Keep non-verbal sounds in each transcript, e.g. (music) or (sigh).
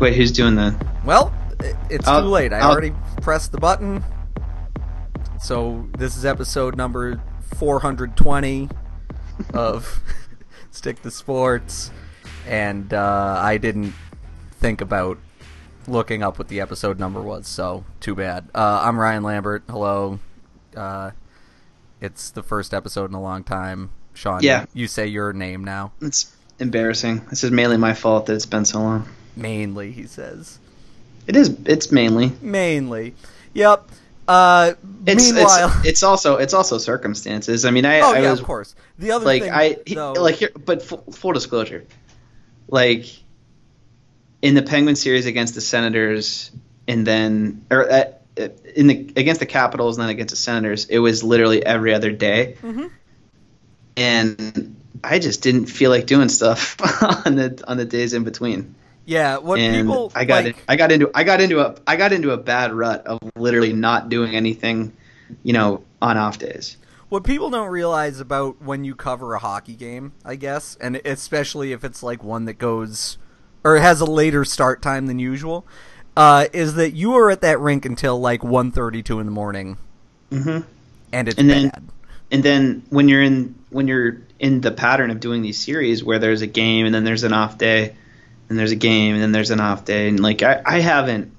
Wait, who's doing the? Well, it's I'll- too late. I I'll- already pressed the button. So this is episode number 420 (laughs) of (laughs) Stick to Sports, and uh, I didn't think about looking up what the episode number was. So too bad. Uh, I'm Ryan Lambert. Hello. Uh, it's the first episode in a long time. Sean, Yeah. you say your name now. It's embarrassing. This is mainly my fault that it's been so long. Mainly, he says. It is. It's mainly. Mainly. Yep. Uh, It's meanwhile, it's, it's also it's also circumstances. I mean, I, oh I yeah, was of course. The other like thing, I he- though, like here, but full, full disclosure, like in the Penguin series against the Senators, and then or uh, in the against the Capitals and then against the Senators, it was literally every other day, Mhm. and I just didn't feel like doing stuff (laughs) on the on the days in between. Yeah, what and people I got like, in, I got into I got into a I got into a bad rut of literally not doing anything, you know, on off days. what people don't realize about when you cover a hockey game, I guess, and especially if it's like one that goes or has a later start time than usual, uh, is that you are at that rink until like 1.32 in the morning, Mm-hmm. and it's And then- bad. and then when you're in when you're in the pattern of doing these series where there's a game and then there's an off day and there's a game and then there's an off day and like I, I haven't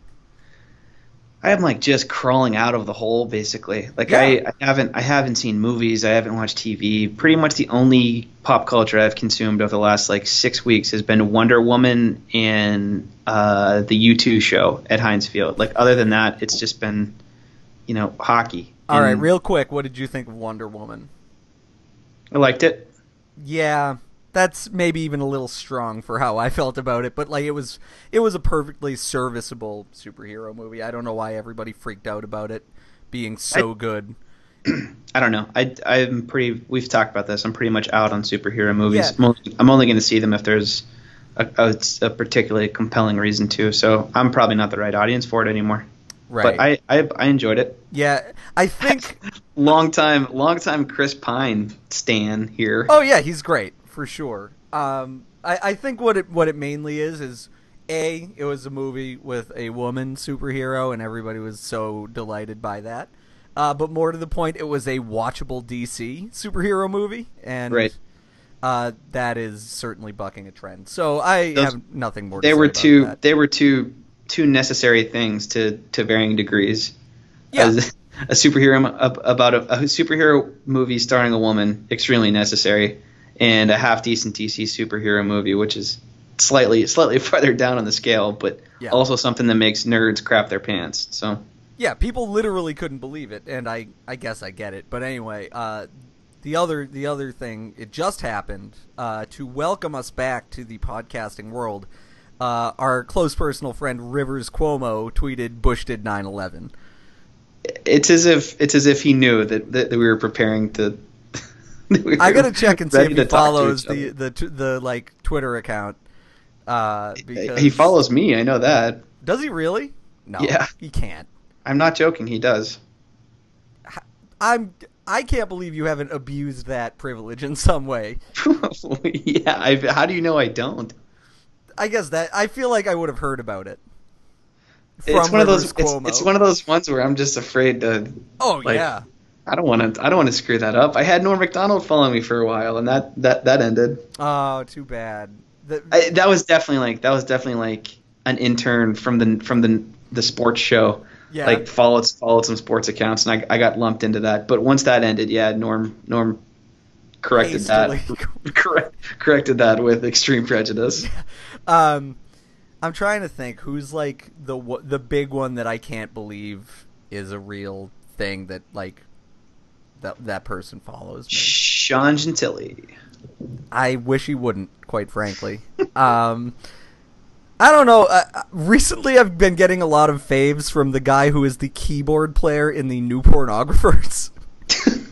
I am like just crawling out of the hole basically. Like I, Yeah. I haven't I haven't seen movies, I haven't watched TV. Pretty much the only pop culture I've consumed over the last like six weeks has been Wonder Woman and uh, the U2 show at Heinz Field. Like other than that, it's just been you know, hockey. All right, And real quick, what did you think of Wonder Woman? I liked it. Yeah, that's maybe even a little strong for how I felt about it, but like it was it was a perfectly serviceable superhero movie. I don't know why everybody freaked out about it being so good. (clears throat) I don't know. I I'm pretty. We've talked about this. I'm pretty much out on superhero movies. Yeah. I'm only, I'm only going to see them if there's a, a, a particularly compelling reason to. So I'm probably not the right audience for it anymore. Right. But I, I I enjoyed it. yeah, I think (laughs) Long time long time Chris Pine stan here. Oh yeah, he's great for sure. Um, I, I think what it what it mainly is is a it was a movie with a woman superhero and everybody was so delighted by that. Uh, but more to the point, it was a watchable DC superhero movie, and Right. uh, that is certainly bucking a trend. So I Those- have nothing more. to they say were two that. they were two two necessary things to to varying degrees. Yeah. As a superhero about a, a superhero movie starring a woman extremely necessary, and a half decent DC superhero movie which is slightly slightly (laughs) farther down on the scale, but Yeah. also something that makes nerds crap their pants. So Yeah, people literally couldn't believe it, and I, I guess I get it. But anyway, uh, the other the other thing, it just happened uh, to welcome us back to the podcasting world. Uh, our close personal friend Rivers Cuomo tweeted, "Bush did 9/11." it's as if it's as if he knew that that, that we were preparing to. (laughs) I gotta check and see if he to talk to follows each the the the like Twitter account. Uh, because He follows me. I know that. Does he really? No, Yeah. he can't. I'm not joking. He does. I'm. I can't believe you haven't abused that privilege in some way. (laughs) yeah. I, how do you know I don't? I guess that I feel like I would have heard about it. It's one of those. It's, it's one of those ones where I'm just afraid to. Oh like, yeah. I don't want to. I don't want to screw that up. I had Norm Macdonald following me for a while, and that that that ended. Oh, too bad. The, I, that was definitely like that was definitely like an intern from the from the the sports show. yeah. Like followed followed some sports accounts, and I I got lumped into that. But once that ended, yeah, Norm Norm corrected Hastily. that. (laughs) Correct, corrected that with extreme prejudice. (laughs) um, I'm trying to think who's like the the big one that I can't believe is a real thing that like that that person follows me. Sean Gentille. I wish he wouldn't, quite frankly. (laughs) um, I don't know. Uh, uh, recently, I've been getting a lot of faves from the guy who is the keyboard player in the New Pornographers. (laughs)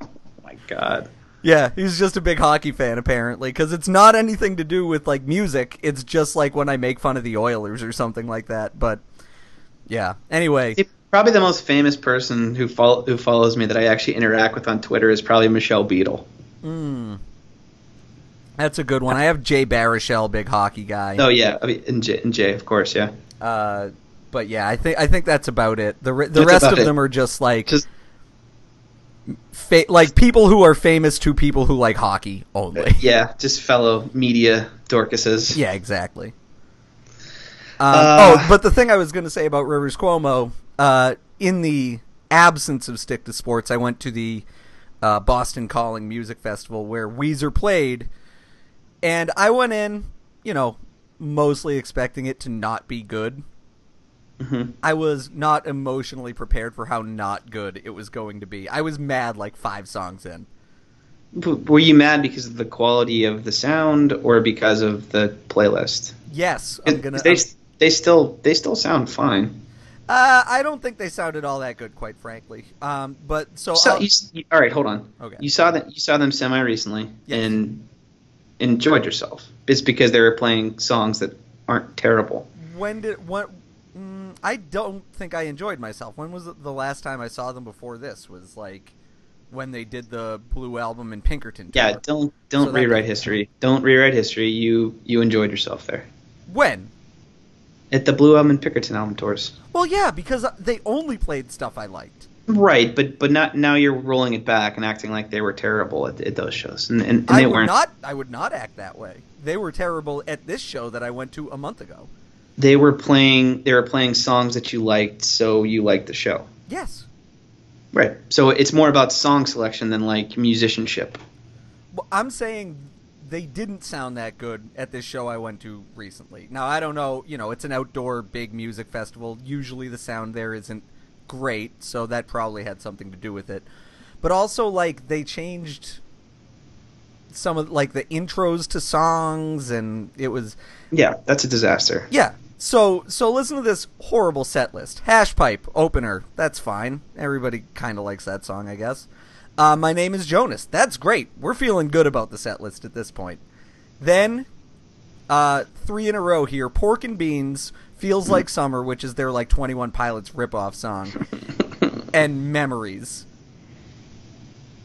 oh my God. Yeah, he's just a big hockey fan apparently because it's not anything to do with like music. It's just like when I make fun of the Oilers or something like that. But yeah. Anyway, Probably the most famous person who who follows me that I actually interact with on Twitter is probably Michelle Beadle. mm, That's a good one. I have Jay Baruchel, big hockey guy. Oh yeah, I mean, and Jay, and Jay, of course, yeah. Uh, but yeah, I think I think that's about it. The the That's rest of it. them are just like Just fa- like people who are famous to people who like hockey only. (laughs) yeah, just fellow media Dorcases. Yeah, exactly. Um, Uh, oh, but the thing I was going to say about Rivers Cuomo, uh, in the absence of Stick to Sports, I went to the uh, Boston Calling Music Festival where Weezer played, and I went in, you know, mostly expecting it to not be good. Mhm. I was not emotionally prepared for how not good it was going to be. I was mad like five songs in. Were you mad because of the quality of the sound or because of the playlist? Yes, I'm gonna. they they still they still sound fine. Uh, I don't think they sounded all that good, quite frankly. Um, but so, So you, you- all right, hold on. Okay. You saw that you saw them semi recently Yes. and enjoyed yourself. It's because they were playing songs that aren't terrible. when did what? Mm, I don't think I enjoyed myself. When was the last time I saw them before this? Was like when they did the Blue album in Pinkerton. Yeah, don't don't So rewrite history. Don't rewrite history. You you enjoyed yourself there When? At the Blue Album and Pinkerton album tours. Well, yeah, because they only played stuff I liked. Right, but but not now. You're rolling it back and acting like they were terrible at, at those shows, and and, and I they would weren't. not. I would not act that way. They were terrible at this show that I went to a month ago. They were playing. They were playing songs that you liked, so you liked the show. Yes. Right. So it's more about song selection than like musicianship. Well, I'm saying they didn't sound that good at this show I went to recently. Now I don't know, you know, it's an outdoor big music festival. Usually the sound there isn't great, so that probably had something to do with it. But also like they changed some of like the intros to songs and it was Yeah, that's a disaster. yeah. So so listen to this horrible set list. Hash pipe opener. That's fine. Everybody kind of likes that song, I guess. Uh, my name is Jonas. That's great. We're feeling good about the set list at this point. Then uh, three in a row here. Pork and beans. Feels like summer, which is their like Twenty One Pilots ripoff song, (laughs) and memories.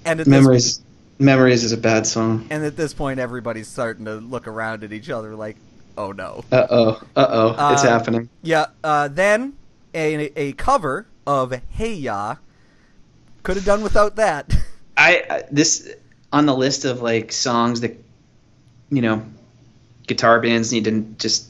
And Memories. Memories is a bad song. and at this point, everybody's starting to look around at each other like, "Oh no." Uh oh. Uh oh. it's happening. Yeah. Uh, then a a cover of Hey Ya. Could have done without that. (laughs) I this on the list of like songs that you know guitar bands need to just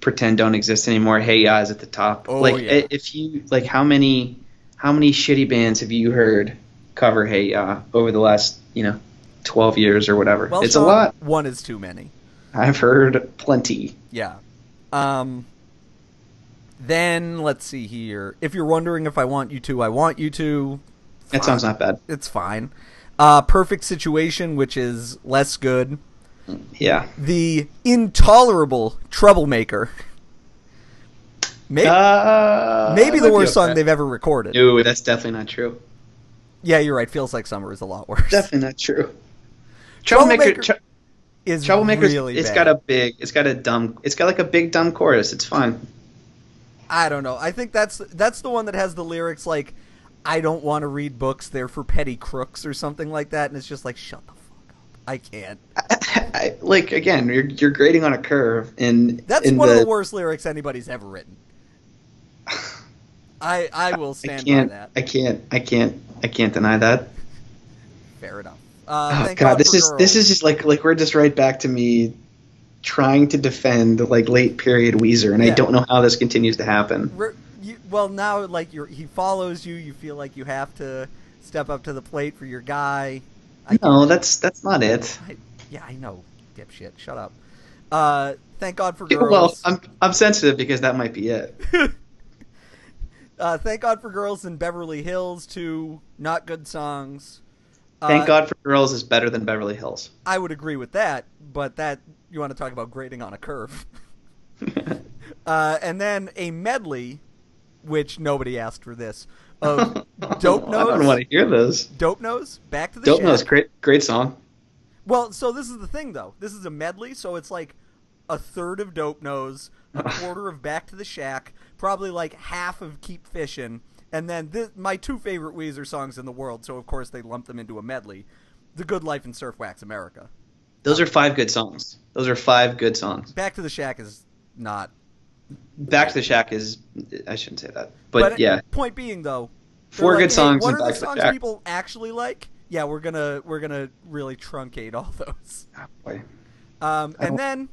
pretend don't exist anymore. Hey Ya is at the top. Oh, like yeah. if you like how many how many shitty bands have you heard cover Hey Ya over the last you know twelve years or whatever? Well, it's Sean, a lot. One is too many. I've heard plenty. Yeah. Um. Then let's see here. If you're wondering if I want you to, I want you to. That sounds not bad. It's fine. Uh, perfect situation, which is less good. Yeah. The intolerable troublemaker. Maybe, Uh, maybe the worst song they've ever recorded. No, that's definitely not true. Yeah, you're right. Feels like summer is a lot worse. Definitely not true. Troublemaker Troublemaker. Tr- Is Troublemaker's. really it's bad. got a big. It's got a dumb. It's got like a big dumb chorus. It's fine. I don't know. I think that's that's the one that has the lyrics like, "I don't want to read books; they're for petty crooks" or something like that, and it's just like, shut the fuck up. I can't. (laughs) I, like again, you're you're grading on a curve, and That's in one the, of the worst lyrics anybody's ever written. (laughs) I I will I stand can't. by that. I can't. I can't. I can't deny that. Fair enough. Uh, Oh thank God, this is this is just like like we're just right back to me trying to defend like late period Weezer, and Yeah. I don't know how this continues to happen. Re- you, well, now like you he follows you, you feel like you have to step up to the plate for your guy. I No, that's that's not it. I, yeah, I know, dipshit. Shut up. Uh, thank God for girls. Well, I'm I'm sensitive because that might be it. (laughs) uh, thank God for girls in Beverly Hills. Two not good songs. Thank Uh, God for Girls is better than Beverly Hills. I would agree with that, but that you want to talk about grading on a curve. (laughs) (laughs) uh, and then a medley, which nobody asked for this, (laughs) of Dope I don't Nose. want to hear this. Dope Nose, Back to the Dope Shack. Nose, great great song. Well, so this is the thing, though. This is a medley, so it's like a third of Dope Nose, a (laughs) quarter of Back to the Shack, probably like half of Keep Fishing, and then this, my two favorite Weezer songs in the world. So of course they lump them into a medley: "The Good Life" and "Surf Wax America." Those are five good songs. Those are five good songs. Back to the Shack is not. Back to the Shack is I shouldn't say that, but, yeah, Point being though, four like, good "Hey, songs. what are the the songs Shack. people actually like? Yeah, we're gonna we're gonna really truncate all (laughs) those. Oh, boy. Um, and then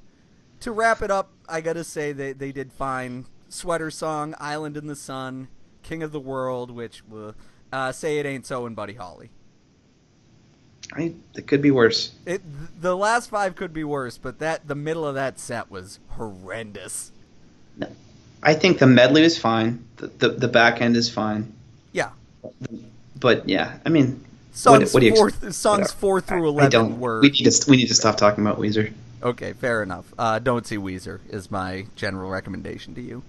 to wrap it up, I gotta say they they did fine. Sweater song, Island in the Sun, King of the World, which uh, uh, say it ain't so, and Buddy Holly. I, it could be worse. It the last five could be worse, but that the middle of that set was horrendous. I think the medley is fine. The, the the back end is fine. Yeah, But yeah, I mean, songs what do you four songs four through I eleven don't. were We need to we need to stop talking about Weezer. okay. Fair enough. Uh, don't see Weezer is my general recommendation to you.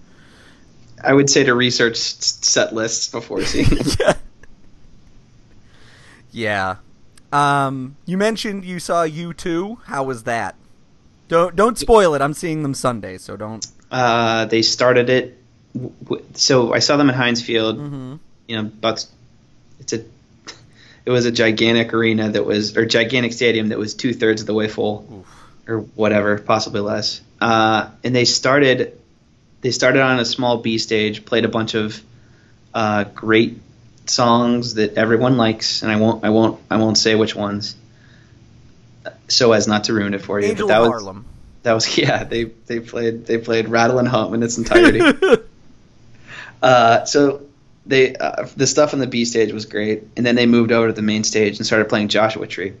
I would say to research set lists before seeing. (laughs) yeah. (laughs) Yeah. Um, you mentioned you saw U2. How was that? Don't don't spoil it. I'm seeing them Sunday, so don't. Uh, they started it. w- w- So I saw them at Heinz Field. Mm-hmm. You know, about it's a. It was a gigantic arena that was, or gigantic stadium that was two thirds of the way full, or whatever, possibly less. Uh, and they started, they started on a small B stage, played a bunch of uh, great songs that everyone likes, and I won't, I won't, I won't say which ones, so as not to ruin it for you. Angel but that of was, Harlem. That was (laughs) yeah. They they played they played Rattle and Hum in its entirety. (laughs) uh, so they uh, the stuff on the B stage was great, and then they moved over to the main stage and started playing Joshua Tree.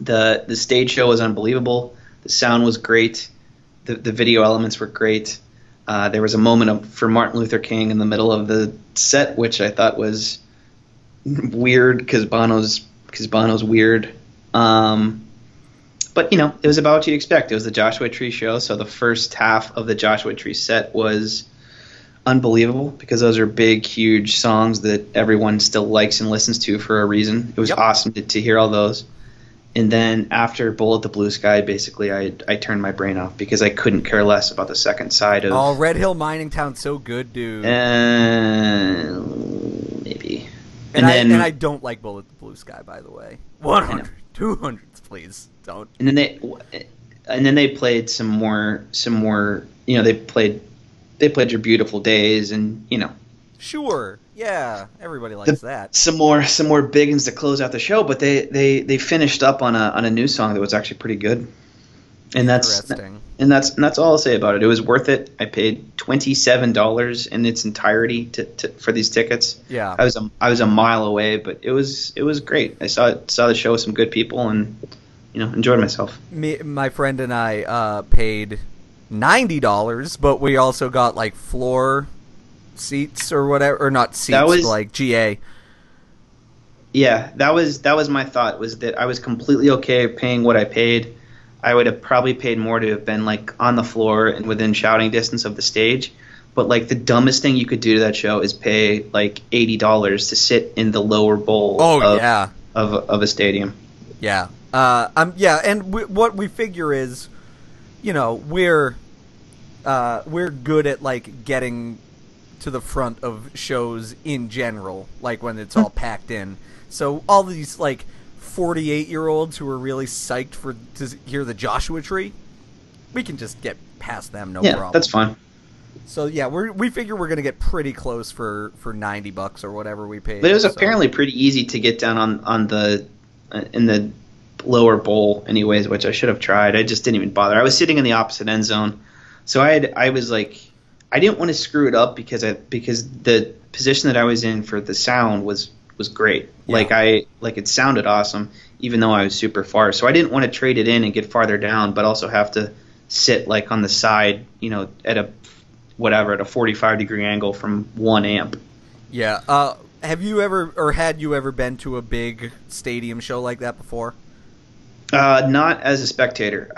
the The stage show was unbelievable. The sound was great. The the video elements were great. Uh, there was a moment of, for Martin Luther King in the middle of the set, which I thought was weird because Bono's because Bono's weird. Um, but you know, it was about what you'd expect. It was the Joshua Tree show, so the first half of the Joshua Tree set was unbelievable because those are big, huge songs that everyone still likes and listens to for a reason. It was Yep. awesome to, to hear all those. And then after Bullet the Blue Sky, basically, I I turned my brain off because I couldn't care less about the second side of. Oh, Red Hill Mining Town, so good, dude. Uh, maybe. and, And, I then and I don't like Bullet the Blue Sky, by the way. 100, 200s, please don't. and then they and then they played some more some more. You know, they played they played your beautiful days and you know Sure, yeah, everybody likes The- that. some more some more big ones to close out the show. But they they they finished up on a on a new song that was actually pretty good. And that's Interesting. And that's and that's all I'll say about it. It was worth it. I paid twenty seven dollars in its entirety to, to for these tickets. Yeah. I was a I was a mile away, but it was it was great. I saw saw the show with some good people and you know enjoyed myself. Me, my friend and I uh, paid ninety dollars, but we also got like floor seats or whatever, or not seats, was- like GA. Yeah, that was that was my thought was that I was completely okay paying what I paid. I would have probably paid more to have been like on the floor and within shouting distance of the stage. But like the dumbest thing you could do to that show is pay like eighty dollars to sit in the lower bowl Oh of, yeah, of, a, of a stadium. yeah, uh, um, yeah, and we, what we figure is, you know, we're uh, we're good at like getting to the front of shows in general, like when it's all packed in. So all these like forty-eight year olds who are really psyched for to hear the Joshua Tree, we can just get past them, no yeah, problem. that's fine. So yeah, we we figure we're gonna get pretty close for for ninety bucks or whatever we paid. But it was so- apparently pretty easy to get down on on the uh, in the lower bowl, anyways, which I should have tried. I just didn't even bother. I was sitting in the opposite end zone, so I had I was like, I didn't want to screw it up because I because the position that I was in for the sound was was great. Yeah. Like I like it sounded awesome, even though I was super far. So I didn't want to trade it in and get farther down, but also have to sit like on the side, you know, at a whatever at a 45 degree angle from one amp. Yeah. Uh, have you ever or had you ever been to a big stadium show like that before? Uh, not as a spectator.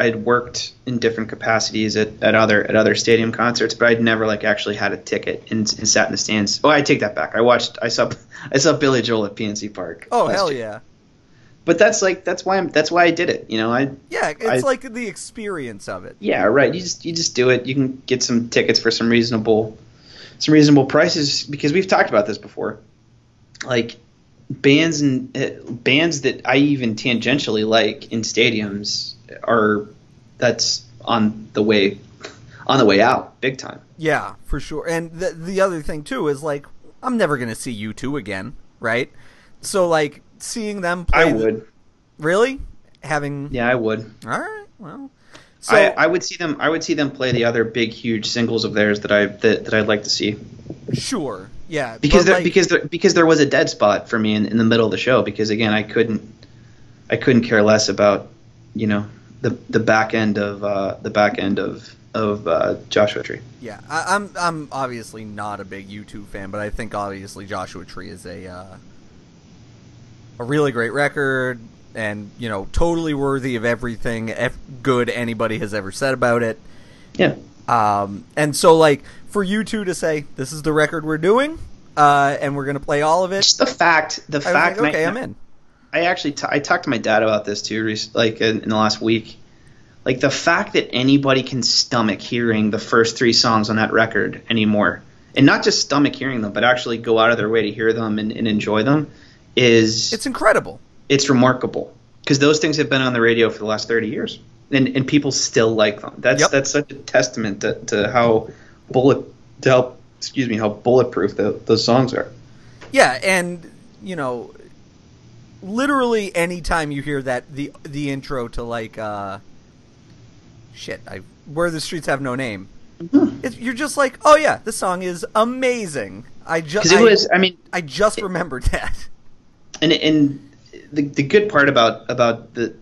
I'd I'd worked in different capacities at, at other at other stadium concerts, but I'd never like actually had a ticket and, and sat in the stands. Oh, I take that back. I watched. I saw (laughs) I saw Billy Joel at PNC Park. Oh hell year. yeah. But that's like that's why I'm that's why I did it. You know, I Yeah, it's I- like the experience of it. yeah right. You just you just do it. You can get some tickets for some reasonable some reasonable prices because we've talked about this before. Like bands and uh, bands that I even tangentially like in stadiums are that's on the way on the way out big time. Yeah, for sure. And the the other thing too is like I'm never gonna see U2 again, right? So like seeing them play. I would. Really? Having. Yeah, I would. All right. Well. So I, I would see them. I would see them play the other big, huge singles of theirs that I that, that I'd like to see. Sure. Yeah. Because there, like, because there, because there was a dead spot for me in, in the middle of the show. Because again, I couldn't I couldn't care less about you know the the back end of uh, the back end of of uh, Joshua Tree. Yeah, I, I'm I'm obviously not a big U2 fan, but I think obviously Joshua Tree is a uh, a really great record, and you know totally worthy of everything F- good anybody has ever said about it. Yeah. Um, and so like for U2 to say this is the record we're doing, uh, and we're gonna play all of it. Just the fact, the I fact. like, okay, I'm in. I actually t- I talked to my dad about this too, like in, in the last week. Like the fact that anybody can stomach hearing the first three songs on that record anymore, and not just stomach hearing them, but actually go out of their way to hear them and, and enjoy them, is It's incredible. it's remarkable because those things have been on the radio for the last 30 years and, and people still like them that's Yep. that's such a testament to, to how bullet to help excuse me how bulletproof the, those songs are Yeah, and you know, literally anytime you hear that the the intro to like uh shit, I where the streets have no name. It, you're just like, oh yeah, this song is amazing. I just it was i mean I just remembered (laughs) that. and and the, the good part about about the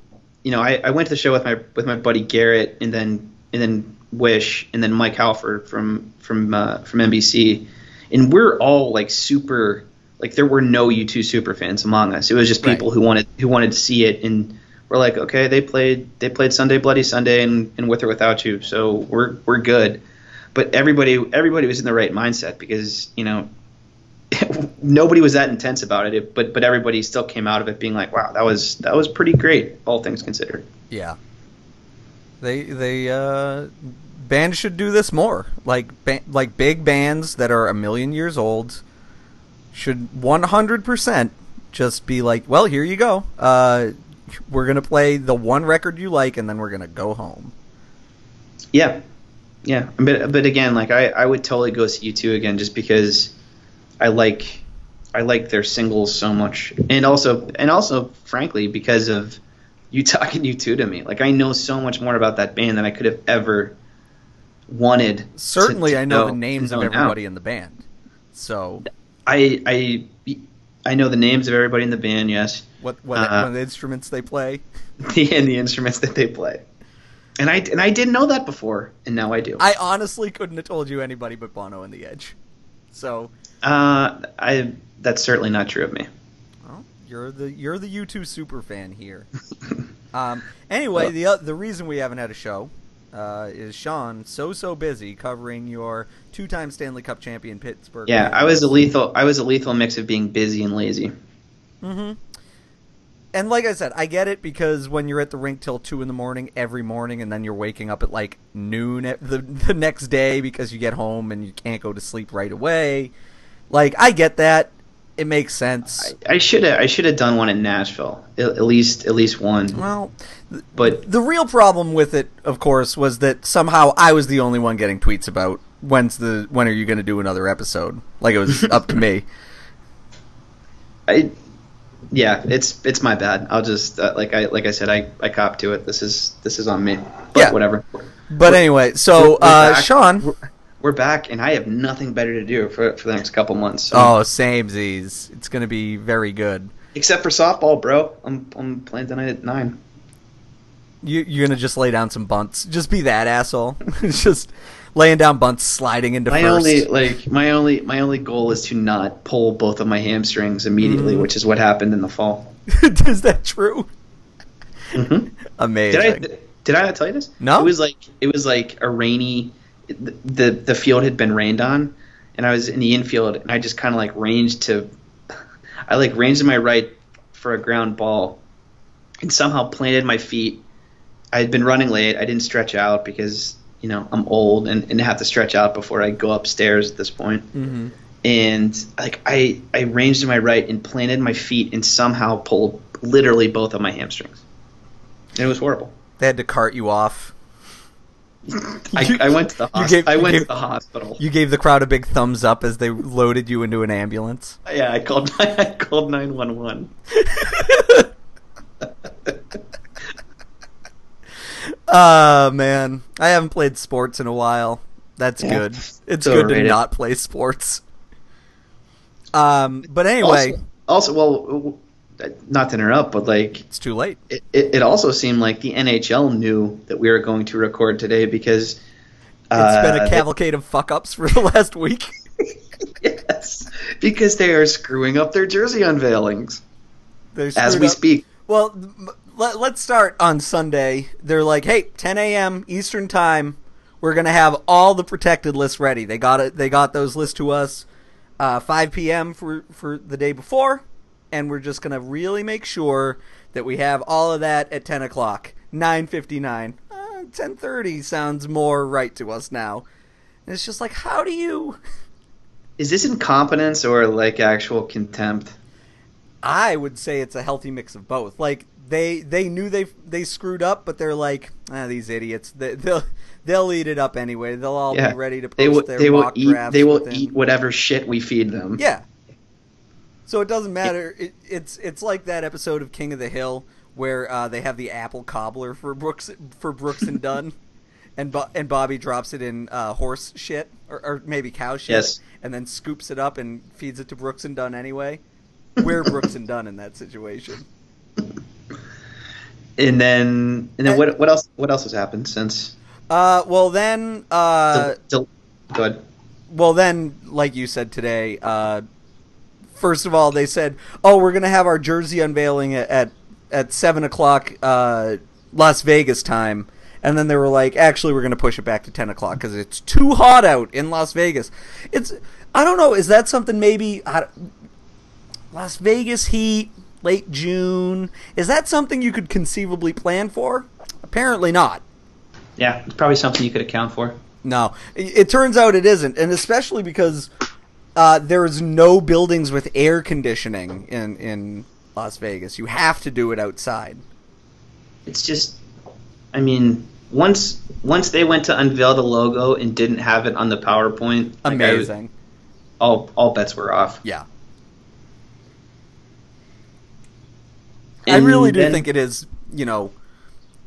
you know I, I went to the show with my with my buddy Garrett and then and then Wish and then Mike Halford from from uh, from NBC and we're all like super like there were no U2 super fans among us it was just Right. people who wanted who wanted to see it and we're like okay they played they played Sunday Bloody Sunday and, and with or without you so we're we're good but everybody everybody was in the right mindset because you know (laughs) nobody was that intense about it, it, but but everybody still came out of it being like, wow, that was that was pretty great, all things considered. Yeah. They they uh bands should do this more. Like ba- like big bands that are a million years old should 100% just be like, "Well, here you go. Uh we're going to play the one record you like and then we're going to go home." Yeah, yeah, but but again, like I I would totally go see U2 again just because I like I like their singles so much, and also and also frankly because of you talking U2 to me, like I know so much more about that band than I could have ever wanted. Certainly to I know the names know of now. everybody in the band. So, I I I know the names of everybody in the band. Yes. what what, Uh, what the instruments they play? (laughs) the and the instruments that they play. And I and I didn't know that before, and now I do. I honestly couldn't have told you anybody but Bono and the Edge. So, uh, I that's certainly not true of me. Well, you're the you're the U2 super fan here. (laughs) um, anyway, the uh, the reason we haven't had a show uh, is Sean so so busy covering your two-time Stanley Cup champion Pittsburgh. Yeah, I was a lethal. I was a lethal mix of being busy and lazy. Mm-hmm. And like I said, I get it because when you're at the rink till two in the morning every morning, and then you're waking up at like noon at the (laughs) the next day because you get home and you can't go to sleep right away. Like I get that. It makes sense. I, should have. I should have done one in Nashville. At, at least, at least one. well, But The real problem with it, of course, was that somehow I was the only one getting tweets about when's the when are you going to do another episode? Like it was (laughs) up to me. I, yeah, it's it's my bad. I'll just uh, like I like I said, I I cop to it. This is this is on me. But Yeah. whatever. But anyway, so We're- we're uh. Sean. We're, back, and I have nothing better to do for for the next couple months. So. Oh, same Z's. It's going to be very good. Except for softball, bro. I'm I'm playing tonight at nine. You, you're going to just lay down some bunts. Just be that asshole. (laughs) just laying down bunts, sliding into My first. only like my only my only goal is to not pull both of my hamstrings immediately, Mm. which is what happened in the fall. (laughs) is that true? Mhm. Amazing. Did I did I not tell you this? No. It was like it was like a rainy. The the field had been rained on, and I was in the infield, and I just kind of like ranged to. I like ranged to my right for a ground ball, and somehow planted my feet. I had been running late. I didn't stretch out because you know I'm old and, and have to stretch out before I go upstairs at this point. hmm and like I I ranged to my right and planted my feet and somehow pulled literally both of my hamstrings. And it was horrible. They had to cart you off. I, I went to the You hos- gave- I went gave- to the hospital. You gave the crowd a big thumbs up as they loaded you into an ambulance. yeah, I called I called nine one one. (laughs) Ah man, I haven't played sports in a while. That's Yeah. good. It's good to not play sports. Um, but anyway, Also, also, well, not to interrupt, but like it's too late. it, it, also seemed like the NHL knew that we were going to record today because it's been a cavalcade of fuck ups for (laughs) the last week. (laughs) yes, because they are screwing up their jersey unveilings as we up- speak. Well, let, let's start on Sunday. They're like, "Hey, 10 a.m. Eastern time, we're gonna have all the protected lists ready." They got it. They got those lists to us uh, 5 p.m. for for the day before, and we're just gonna really make sure that we have all of that at 10 o'clock. 9:59, uh, 10:30 sounds more right to us now. And it's just like, how do you? (laughs) Is this incompetence or like actual contempt? I would say it's a healthy mix of both. Like they they knew they they screwed up, but they're like, ah, these idiots. They, they'll they'll eat it up anyway. They'll all Yeah, be ready to post They will. their They will eat. They will within- eat whatever shit we feed them. Yeah. So it doesn't matter. It, it's it's like that episode of King of the Hill where uh, they have the apple cobbler for Brooks for Brooks and Dunn, (laughs) and Bo- and Bobby drops it in uh, horse shit or, or maybe cow shit, Yes. and then scoops it up and feeds it to Brooks and Dunn anyway. We're Brooks and Dunn in that situation. And then, and then what? What else? What else has happened since? Uh, well then, uh, Del- del- go ahead. well then, like you said today, uh, first of all, they said, "Oh, we're gonna have our jersey unveiling at at, at seven o'clock uh, Las Vegas time," and then they were like, "Actually, we're gonna push it back to ten o'clock because it's too hot out in Las Vegas." It's I don't know. Is that something maybe I, Las Vegas heat, late June? Is that something you could conceivably plan for? Apparently not. Yeah, it's probably something you could account for. No, it, it turns out it isn't, and especially because uh, there's no buildings with air conditioning in in Las Vegas. You have to do it outside. It's just, I mean, once once they went to unveil the logo and didn't have it on the PowerPoint, like, was- Amazing. all all bets were off. yeah. I really do then- think it is, you know,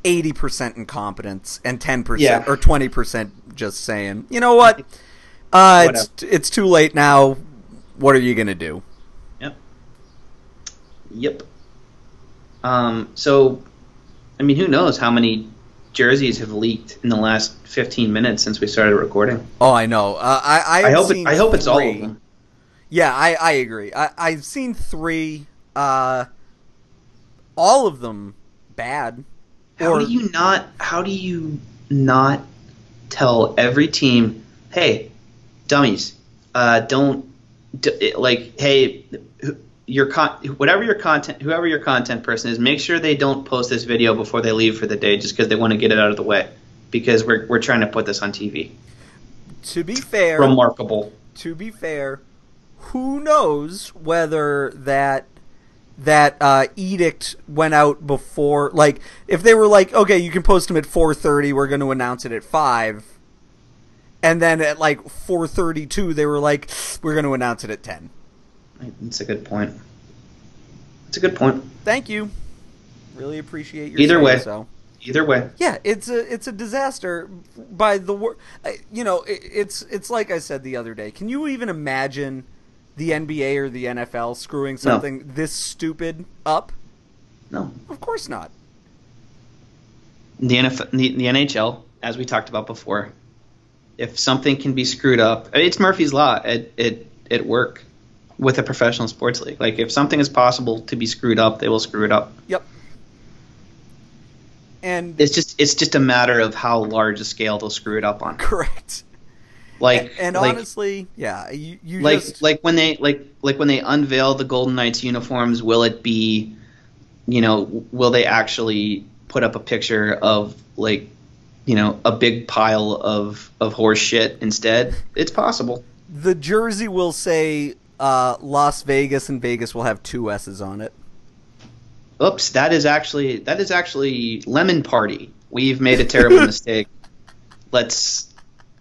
80% incompetence and 10% Yeah. or 20% just saying, "You know what? Uh, it's it's too late now. What are you going to do?" Yep. Yep. Um. So, I mean, who knows how many jerseys have leaked in the last 15 minutes since we started recording? Oh, I know. Uh, I I, I hope. It, I hope it's all of them. Yeah, I, I agree. I, I've seen three. Uh, all of them bad. How Or- do you not? How do you not tell every team, hey, dummies, uh, don't d- like, hey, your con- whatever your content, whoever your content person is, make sure they don't post this video before they leave for the day, just because they want to get it out of the way, because we're we're trying to put this on TV. To be fair, Remarkable. to be fair, who knows whether that that uh, edict went out before? Like, if they were like, okay, you can post them at four thirty, we're going to announce it at five, and then at like four thirty two, they were like, we're going to announce it at ten. That's a good point. It's a good point. Thank you. Really appreciate your Either way. So. Either way, Yeah, it's a it's a disaster by the word. You know, it, it's it's like I said the other day. Can you even imagine the NBA or the NFL screwing something this stupid up? no. Of course not. the, NFL, the, the NHL, as we talked about before, if something can be screwed up, it's Murphy's law at at, at work with a professional sports league. Like if something is possible to be screwed up, they will screw it up. Yep. And It's just it's just a matter of how large a scale they'll screw it up on. correct. Like and like, honestly, yeah, you, you like just like when they like like when they unveil the Golden Knights uniforms, will it be, you know, will they actually put up a picture of like, you know, a big pile of of horse shit instead? It's possible. the jersey will say uh, Las Vegas, and Vegas will have two S's on it. Oops, that is actually that is actually lemon party. We've made a terrible (laughs) mistake. Let's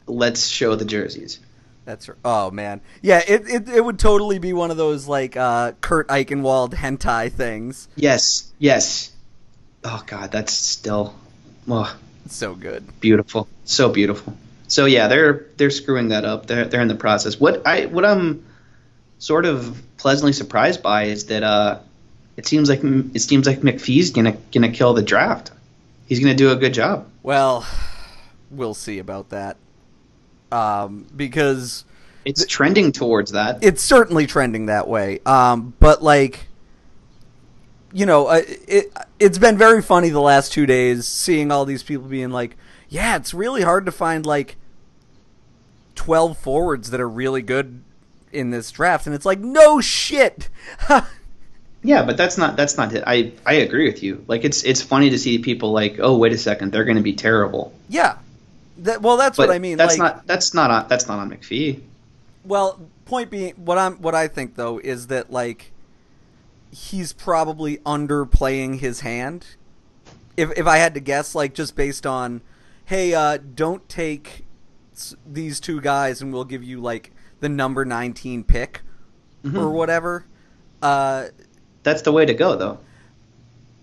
let's show the jerseys. That's oh man, yeah. It, it it would totally be one of those like uh, Kurt Eichenwald hentai things. Yes, yes. Oh god, that's still oh, so good. beautiful. So beautiful. So yeah, they're they're screwing that up. They're they're in the process. What I what I'm sort of pleasantly surprised by is that uh it seems like it seems like McPhee's gonna gonna kill the draft. He's gonna do a good job. Well, we'll see about that. Um, because It's trending towards that. it's certainly trending that way. Um, but like, you know, uh, it it's been very funny the last two days seeing all these people being like, "Yeah, it's really hard to find like twelve forwards that are really good in this draft," and it's like, no shit. (laughs) Yeah, but that's not that's not it. I I agree with you. Like it's it's funny to see people like, oh wait a second, they're going to be terrible. yeah, that, well, that's But what I mean. that's like, not that's not on, that's not on McPhee. Well, point being, what I'm what I think though is that like he's probably underplaying his hand. If if I had to guess, like just based on, hey, uh, don't take these two guys, and we'll give you like the number nineteen pick Mhm. or whatever. Uh, That's the way to go, though.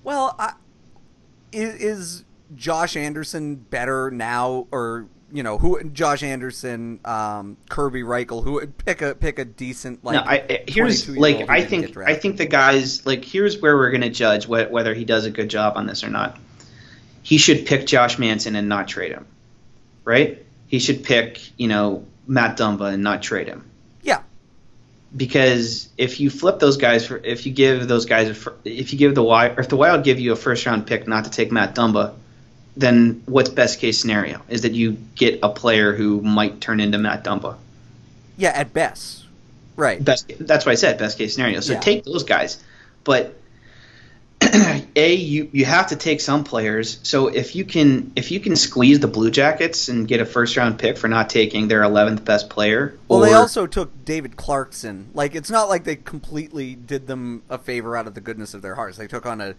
well, I, is, is Josh Anderson better now, or you know who? Josh Anderson, um, Kerby Rychel, who pick a pick a decent like. no, I, here's like I think I think the guys like here's where we're going to judge wh- whether he does a good job on this or not. He should pick Josh Manson and not trade him, right? He should pick you know Matt Dumba and not trade him. Yeah. because if you flip those guys for if you give those guys a if you give the wild or if the wild give you a first round pick not to take Matt Dumba, then what's best case scenario is that you get a player who might turn into Matt Dumba. Yeah, at best. Right. Best that's what I said best case scenario. So Yeah. take those guys, but (clears throat) a you you have to take some players. So if you can if you can squeeze the Blue Jackets and get a first round pick for not taking their 11th best player, Well, they also took David Clarkson. Like, it's not like they completely did them a favor out of the goodness of their hearts. They took on a,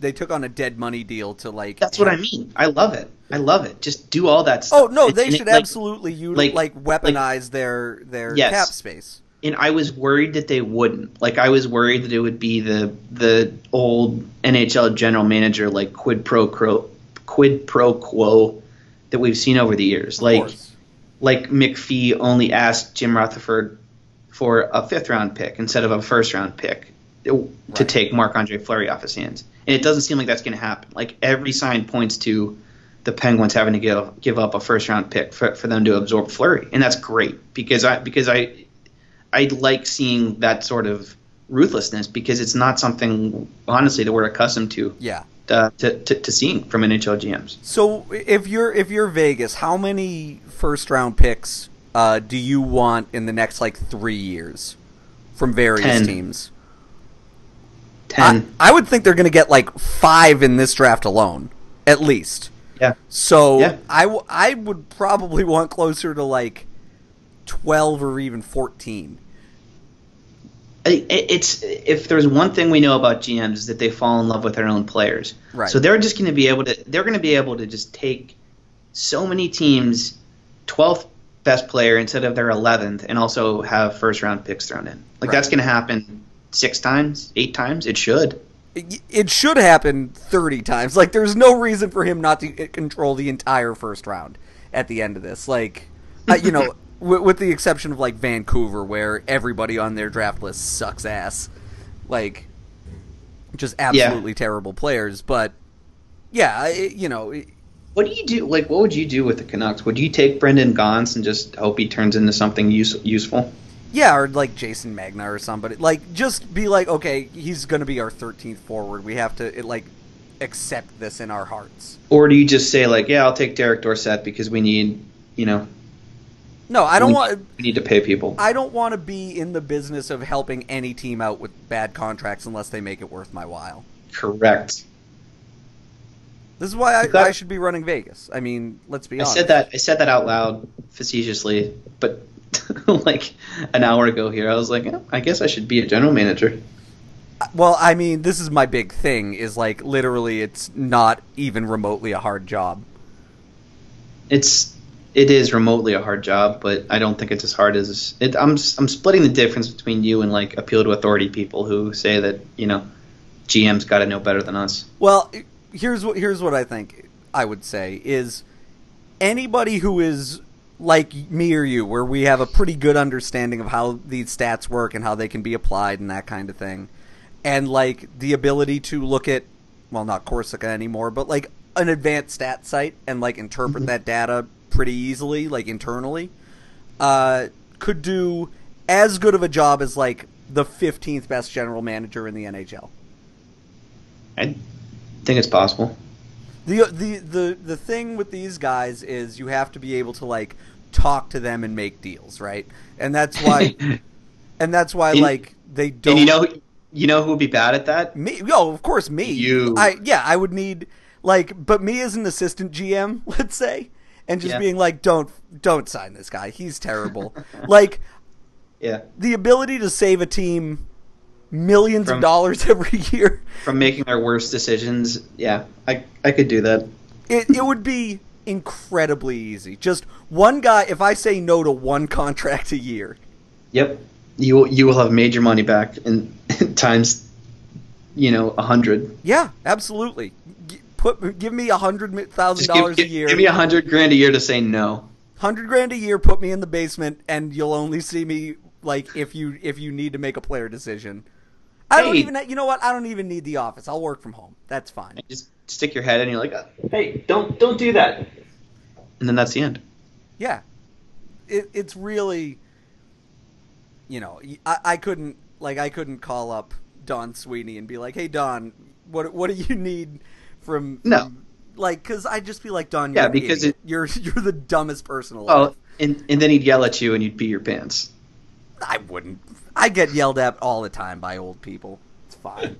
they took on a dead money deal to like. That's what I mean. I love it. I love it. Just do all that oh, stuff. Oh no, they and it, should like- absolutely you like- like, weaponize their their Yes. cap space. And I was worried that they wouldn't. Like I was worried that it would be the the old NHL general manager like quid pro quo quid pro quo that we've seen over the years. Of like course. like McPhee only asked Jim Rutherford for a fifth round pick instead of a first round pick to Right. take Marc Andre Fleury off his hands. And it doesn't seem like that's going to happen. Like every sign points to the Penguins having to give give up a first round pick for, for them to absorb Fleury, and that's great because I because I I like seeing that sort of ruthlessness because it's not something honestly that we're accustomed to Yeah. uh, to, to to seeing from NHL GMs. So if you're if you're Vegas, how many first round picks uh, do you want in the next like three years from various Ten. teams? Ten, I, I would think they're going to get like five in this draft alone, at least. yeah, So Yeah. I, w- I would probably want closer to like twelve or even fourteen. It's if there's one thing we know about GMs is that they fall in love with their own players. Right. So they're just going to be able to they're going to be able to just take so many teams 12th best player instead of their 11th and also have first round picks thrown in. Like Right. that's going to happen 6 times, 8 times, it should. It, it should happen thirty times. Like there's no reason for him not to control the entire first round at the end of this. Like, uh, you know, (laughs) w- with the exception of like Vancouver, where everybody on their draft list sucks ass. Like, just absolutely terrible players. But yeah, I- you know, it- What do you do like what would you do with the Canucks? Would you take Brendan Gaunce and just hope he turns into something use, useful? Yeah, or like Jayson Megna or somebody. Like, just be like, okay, he's going to be our 13th forward. We have to, it, like, accept this in our hearts. Or do you just say like, yeah, I'll take Derek Dorsett because we need, you know, No, I don't we, want. we need to pay people. I don't want to be in the business of helping any team out with bad contracts unless they make it worth my while. Correct. This is why I, That- I should be running Vegas. I mean, let's be I honest. said that I said that out loud facetiously, but (laughs) like an hour ago here. I was like, eh, I guess I should be a general manager. Well, I mean, this is my big thing. Is like literally, it's not even remotely a hard job. It's it is remotely a hard job, but I don't think it's as hard as it. I'm I'm splitting the difference between you and like appeal to authority people who say that you know GM's got to know better than us. Well, here's what here's what I think I would say is anybody who is like me or you, where we have a pretty good understanding of how these stats work and how they can be applied and that kind of thing, and like the ability to look at, well, not Corsica anymore, but like an advanced stat site and like interpret mm-hmm. that data pretty easily, like internally, uh, could do as good of a job as like the 15th best general manager in the NHL. I think it's possible. The, the the the thing with these guys is you have to be able to like talk to them and make deals, right? And that's why (laughs) and that's why and, like they don't And you know you know who would be bad at that? Me oh, of course me. You I yeah, I would need like but me as an assistant GM, (laughs) let's say, and just yeah. being like don't don't sign this guy. He's terrible. like (laughs) yeah. The ability to save a team millions from, of dollars (laughs) every year from making their worst decisions. Yeah, I I could do that. It it would be incredibly easy. Just one guy. If I say no to one (laughs) contract a year, yep, you will, you will have made your money back in, in times, you know, a hundred. Yeah, absolutely. put give me a hundred thousand dollars a year. Give me a hundred grand a year to say no. Hundred grand a year. Put me in the basement, and you'll only see me like if you if you need to make a player decision. I don't even. You know what? I don't even need the office. I'll work from home. That's fine. Just stick your head in. You're like, hey, don't don't do that. And then that's the end. Yeah, it, it's really. You know, I, I couldn't like I couldn't call up Don Sweeney and be like, hey Don, what what do you need from, from no like because I'd just be like Don, yeah, because it, you're (laughs) you're the dumbest person oh, alive. Oh, and and then he'd yell at you and you'd pee your pants. I wouldn't. I get yelled at all the time by old people. It's fine.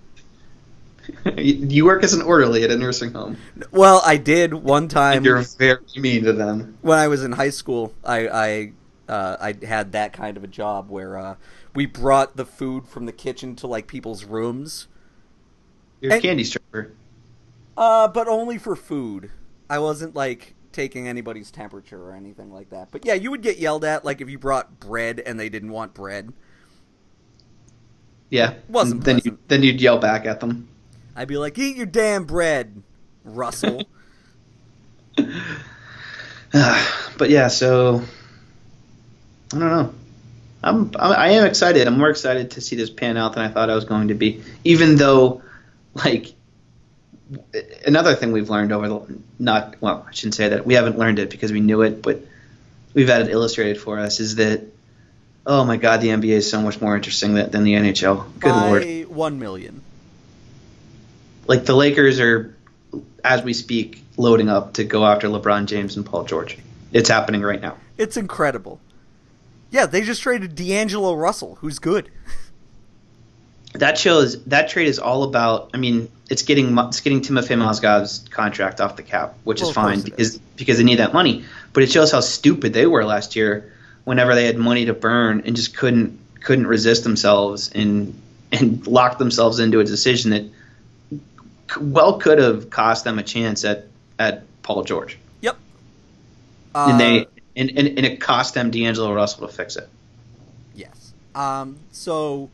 (laughs) you work as an orderly at a nursing home. Well, I did one time. You're very mean to them. When I was in high school, I I, uh, I had that kind of a job where uh, we brought the food from the kitchen to like people's rooms. You're and, a candy stripper. Uh, but only for food. I wasn't like taking anybody's temperature or anything like that. But yeah, you would get yelled at like if you brought bread and they didn't want bread. Yeah, wasn't then you then you'd yell back at them. I'd be like, "Eat your damn bread, Russell." (laughs) (sighs) but yeah, so I don't know. I'm I am excited. I'm more excited to see this pan out than I thought I was going to be. Even though, like, another thing we've learned over the not well, I shouldn't say that we haven't learned it because we knew it, but we've had it illustrated for us is that oh my god, the NBA is so much more interesting than, than the NHL. Good By lord, one million. Like the Lakers are, as we speak, loading up to go after LeBron James and Paul George. It's happening right now. It's incredible. Yeah, they just traded D'Angelo Russell, who's good. that shows that trade is all about. I mean, it's getting it's getting Timofey Mozgov's contract off the cap, which well, is fine because is. because they need that money. But it shows how stupid they were last year whenever they had money to burn and just couldn't couldn't resist themselves and and locked themselves into a decision that well could have cost them a chance at at Paul George. Yep. Uh, and they uh, and, and, and it cost them D'Angelo Russell to fix it. Yes. Um. So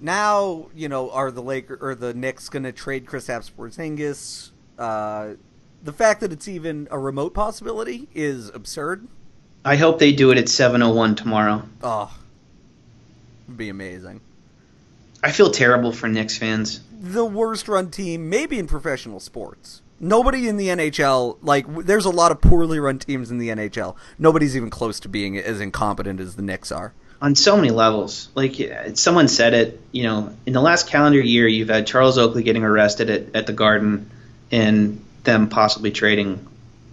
now you know are the Laker or the Knicks going to trade Kristaps Porzingis? Uh, the fact that it's even a remote possibility is absurd. I hope they do it at 7:01 tomorrow. Oh, it'd be amazing. I feel terrible for Knicks fans. The worst run team, maybe in professional sports. Nobody in the NHL, like, there's a lot of poorly run teams in the NHL. Nobody's even close to being as incompetent as the Knicks are. On so many levels. Like, someone said it, you know, in the last calendar year, you've had Charles Oakley getting arrested at, at the Garden and them possibly trading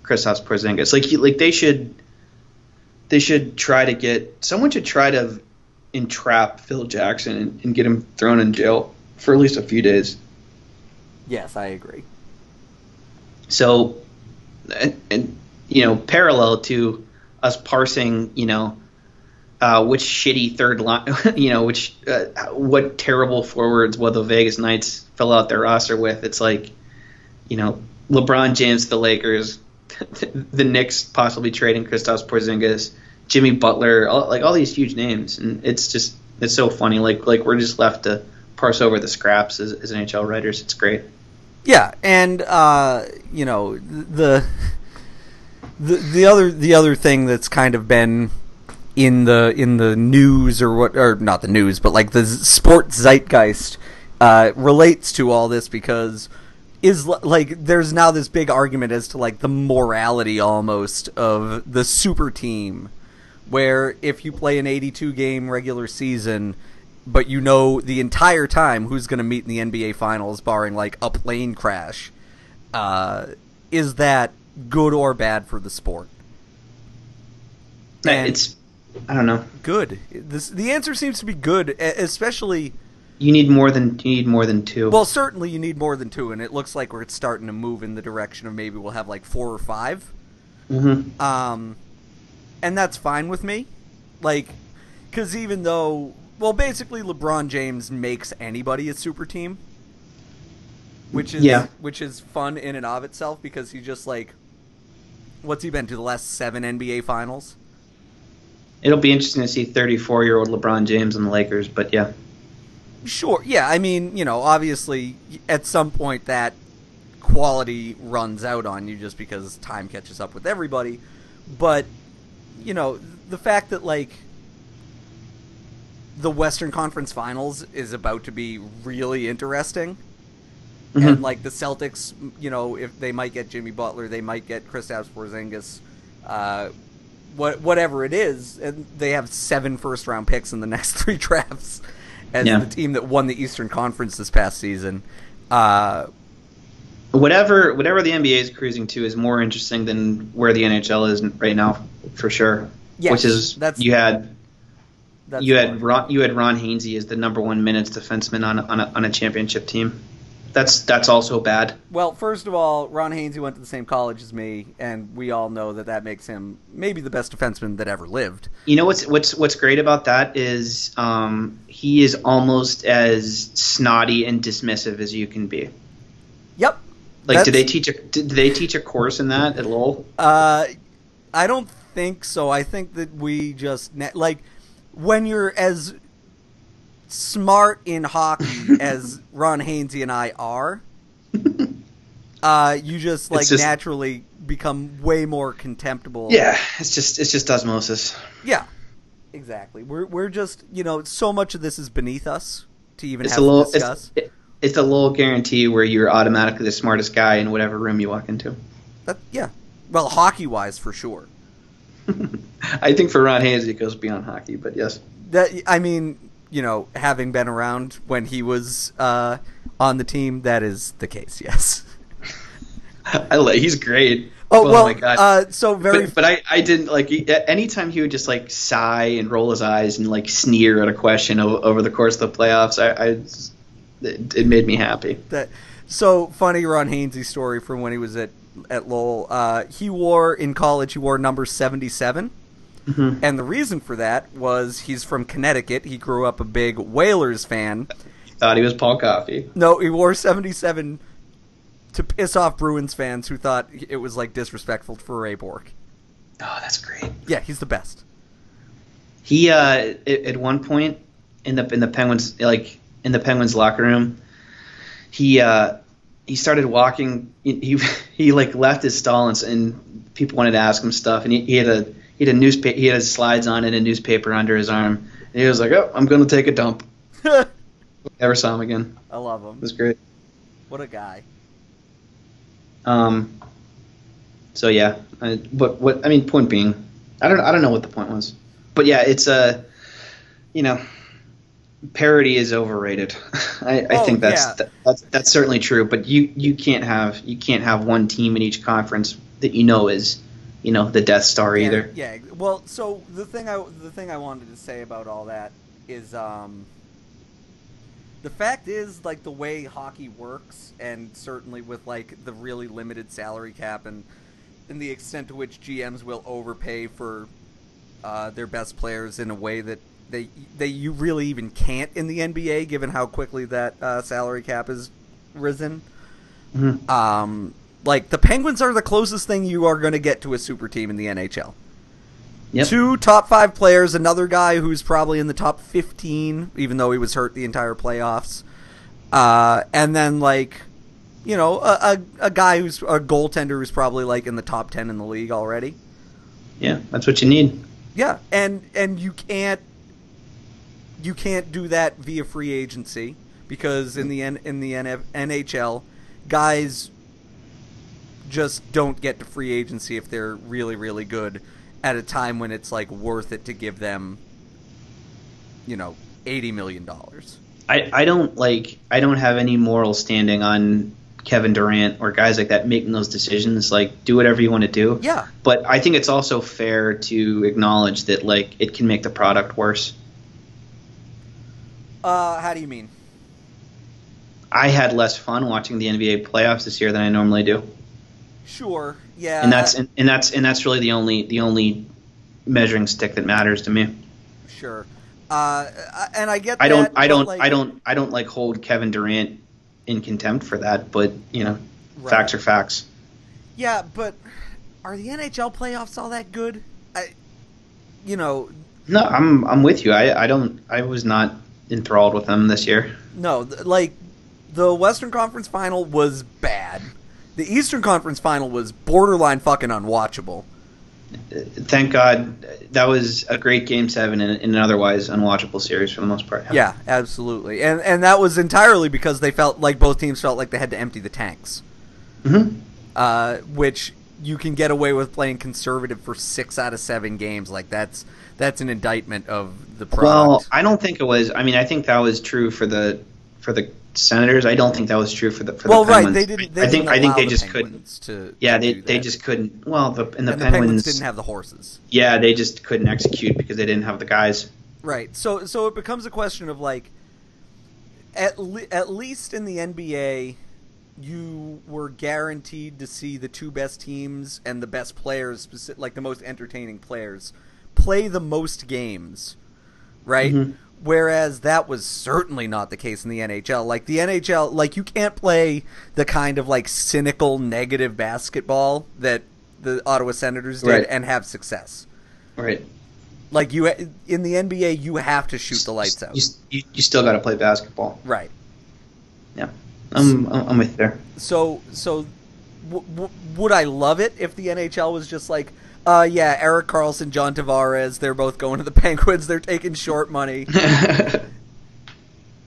Kristaps Porzingis. Like, like they should they should try to get someone should try to entrap Phil Jackson and, and get him thrown in jail for at least a few days. Yes, I agree. So, and, and you know, parallel to us parsing, you know, uh, which shitty third line, (laughs) you know, which uh, what terrible forwards will the Vegas Knights fill out their roster with? It's like, you know, LeBron James the Lakers, (laughs) the Knicks possibly trading Kristaps Porzingis, Jimmy Butler, all, like all these huge names, and it's just it's so funny. Like like we're just left to parse over the scraps as, as NHL writers. It's great. Yeah, and uh, you know the the the other the other thing that's kind of been in the in the news or what or not the news, but like the sports zeitgeist uh, relates to all this because is like there's now this big argument as to like the morality almost of the super team where if you play an 82 game regular season but you know the entire time who's going to meet in the NBA finals barring like a plane crash uh, is that good or bad for the sport? And it's I don't know. Good. This the answer seems to be good, especially. You need more than you need more than two. Well, certainly you need more than two, and it looks like we're starting to move in the direction of maybe we'll have like four or 5 mm-hmm. Um, and that's fine with me. Like, because even though, well, basically LeBron James makes anybody a super team, which is yeah. which is fun in and of itself because he just like, what's he been to the last seven NBA finals? It'll be interesting to see 34 year old LeBron James on the Lakers. But yeah, sure, yeah. I mean, you know, obviously, at some point that quality runs out on you just because time catches up with everybody. But you know, the fact that like the Western Conference Finals is about to be really interesting. Mm-hmm. And like the Celtics, you know, if they might get Jimmy Butler, they might get Kristaps Porzingis. Uh, what whatever it is, and they have seven first round picks in the (laughs) next three drafts as yeah. the team that won the Eastern Conference this past season. Uh, whatever whatever the NBA is cruising to is more interesting than where the NHL is right now, for sure. Yes, which is that's, you had that's you had Ron, you had Ron Hainsey as the number one minutes defenseman on on a, on a championship team that's that's also bad. Well, first of all, Ron Hainsey went to the same college as me, and we all know that that makes him maybe the best defenseman that ever lived. You know what's what's what's great about that is um, he is almost as snotty and dismissive as you can be. Yep. Like, did they teach a did they teach a course in that at Lowell? Uh, I don't think so. I think that we just like when you're as smart in hockey (laughs) as Ron Hainsey and I are, (laughs) uh, you just like just, naturally become way more contemptible. Yeah, it's just it's just osmosis. Yeah, exactly. We're we're just you know so much of this is beneath us to even it's have a little, to discuss. It's, it's a little guarantee where you're automatically the smartest guy in whatever room you walk into. That, yeah, well, hockey wise for sure. (laughs) I think for Ron Hainsey it goes beyond hockey, but yes. That I mean, you know, having been around when he was uh, on the team, that is the case. (laughs) Yes. I like. He's great. Oh, oh well, my God. Uh, so very. But, but, I, I didn't like. Anytime he would just like sigh and roll his eyes and like sneer at a question over, over the course of the playoffs, I, I it, it, made me happy. That so funny. Ron Hainsey story from when he was at at Lowell. Uh, he wore in college. He wore number seventy seven. Mm-hmm. And the reason for that was he's from Connecticut. He grew up a big Whalers fan. He thought he was Paul Coffey. No, he wore 77 to piss off Bruins fans who thought it was like disrespectful for Ray Bourque. Oh, that's great. Yeah, he's the best. He uh, at one point in the in the Penguins like in the Penguins locker room, he uh, he started walking. He he (laughs) like left his stall and, and people wanted to ask him stuff, and he, he had a he had a newspaper. He had his slides on and a newspaper under his arm. And he was like, "Oh, I'm going to take a dump." (laughs) Never saw him again. I love him. It was great. What a guy. Um. So yeah, I, but what I mean, point being, I don't I don't know what the point was, but yeah, it's a, uh, you know, parody is overrated. (laughs) I, I oh, think that's, yeah. that, that's that's certainly true. But you you can't have you can't have one team in each conference that you know is you know the Death Star yeah, either. Yeah. Well, so the thing I the thing I wanted to say about all that is um, the fact is like the way hockey works, and certainly with like the really limited salary cap and and the extent to which GMs will overpay for uh, their best players in a way that they they you really even can't in the NBA, given how quickly that uh, salary cap has risen. Mhm. Um, like the Penguins are the closest thing you are going to get to a super team in the NHL. Yep. Two top five players, another guy who's probably in the top fifteen, even though he was hurt the entire playoffs, uh, and then like, you know, a, a, a guy who's a goaltender who's probably like in the top ten in the league already. Yeah, that's what you need. Yeah, and and you can't you can't do that via free agency because in the N, in the NF, NHL, guys just don't get to free agency if they're really really good at a time when it's like worth it to give them you know 80 million dollars. I, I don't like I don't have any moral standing on Kevin Durant or guys like that making those decisions. Like do whatever you want to do. Yeah. But I think it's also fair to acknowledge that like it can make the product worse. Uh how do you mean? I had less fun watching the NBA playoffs this year than I normally do. Sure. Yeah. and that's and, and that's and that's really the only the only measuring stick that matters to me. sure. Uh and I get I don't that, I don't like- I don't I don't like hold Kevin Durant in contempt for that, but you know, Right. facts are facts. Yeah, but are the NHL playoffs all that good? I, you know, No, I'm I'm with you. I I don't I was not enthralled with them this year. no, like the Western Conference Final was bad. The Eastern Conference Final was borderline fucking unwatchable. Thank God that was a great game seven in, in an otherwise unwatchable series for the most part. Yeah, absolutely, and and that was entirely because they felt like both teams felt like they had to empty the tanks, hmm uh, which you can get away with playing conservative for six out of seven games. Like that's that's an indictment of the product. Well, I don't think it was. I mean, I think that was true for the for the Senators. I don't think that was true for the for well, the right? Penguins. They didn't. They I think I think they the just couldn't. To, Yeah, they they just couldn't. Well, the and the and the Penguins, Penguins didn't have the horses. Yeah, they just couldn't execute because they didn't have the guys. Right. So so it becomes a question of like at le- at least in the NBA you were guaranteed to see the two best teams and the best players speci- like the most entertaining players play the most games. Right? Mhm. Whereas that was certainly not the case in the NHL. Like the NHL, like you can't play the kind of like cynical negative basketball that the Ottawa Senators did Right. and have success. Right. Like you in the NBA, you have to shoot the lights out. You, you, you still got to play basketball. Right. Yeah, I'm I'm I'm with there. So so w- w- would I love it if the NHL was just like, uh, yeah, Erik Karlsson, John Tavares, they're both going to the (laughs) Penguins. They're taking short money. (laughs)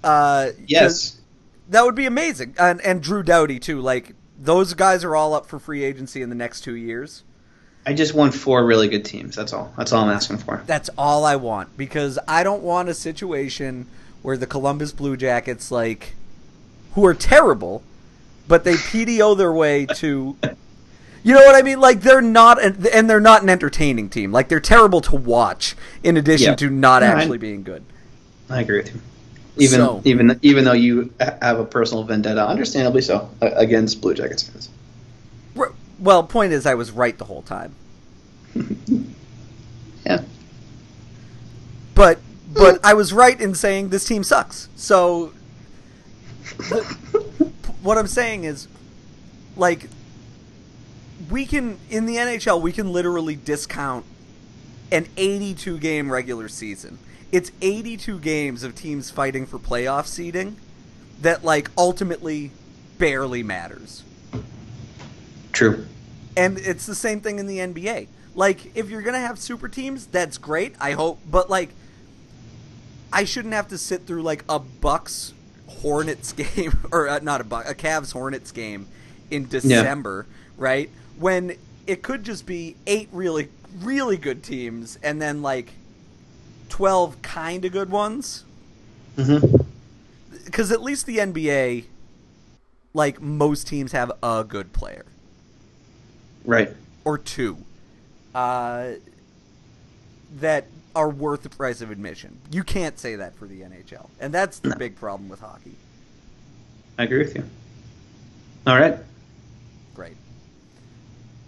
Uh, yes. that would be amazing. And and Drew Doughty too. Like those guys are all up for free agency in the next two years. I just want four really good teams. That's all. That's all I'm asking for. That's all I want because I don't want a situation where the Columbus Blue Jackets, like, who are terrible, but they PDO their way to. (laughs) You know what I mean? Like they're not, an, and they're not an entertaining team. Like they're terrible to watch. In addition Yeah. to not No, I- actually being good. I agree with you. Even So- even even though you have a personal vendetta, understandably so, against Blue Jackets fans. Well, point is, I was right the whole time. (laughs) Yeah. But but hmm. I was right in saying this team sucks. So the, (laughs) what I'm saying is like we can in the NHL we can literally discount an 82 game regular season. It's 82 games of teams fighting for playoff seeding that like ultimately barely matters. True. And it's the same thing in the NBA. Like, if you're gonna have super teams, that's great. I hope, but like, I shouldn't have to sit through like a Bucks Hornets (laughs) game or uh, not a Buck, a Cavs Hornets game in December, right? When it could just be eight really, really good teams and then like twelve kind of good ones. hmm Because at least the NBA, like most teams, have a good player. Right. or two uh, that are worth the price of admission. You can't say that for the NHL, and that's the No. big problem with hockey. I agree with you. All right.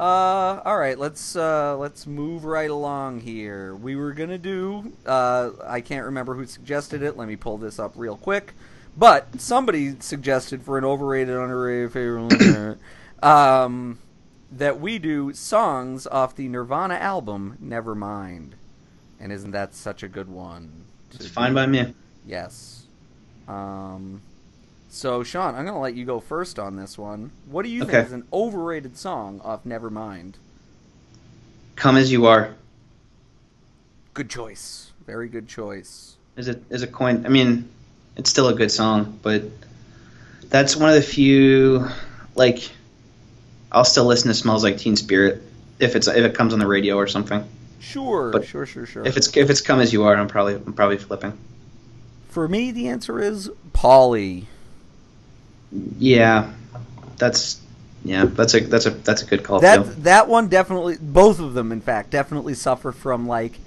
Uh, all right, let's uh, let's move right along here. We were gonna do. Uh, I can't remember who suggested it. Let me pull this up real quick. But somebody suggested for an overrated, underrated favorite, (clears throat) um, that we do songs off the Nirvana album Nevermind. And isn't that such a good one? It's fine do? by me. Yes. Um, so, Sean, I'm going to let you go first on this one. What do you Okay. think is an overrated song off Nevermind? Come as you are Good choice. Very good choice. is a is a coin. I mean, it's still a good song, but that's one of the few like I'll still listen to "Smells Like Teen Spirit" if it's if it comes on the radio or something. Sure, But sure, sure, sure. If it's if it's "Come as You Are," I'm probably I'm probably flipping. For me, the answer is Polly. Yeah, that's yeah, that's a that's a that's a good call That too. that one definitely, both of them, in fact, definitely suffer from like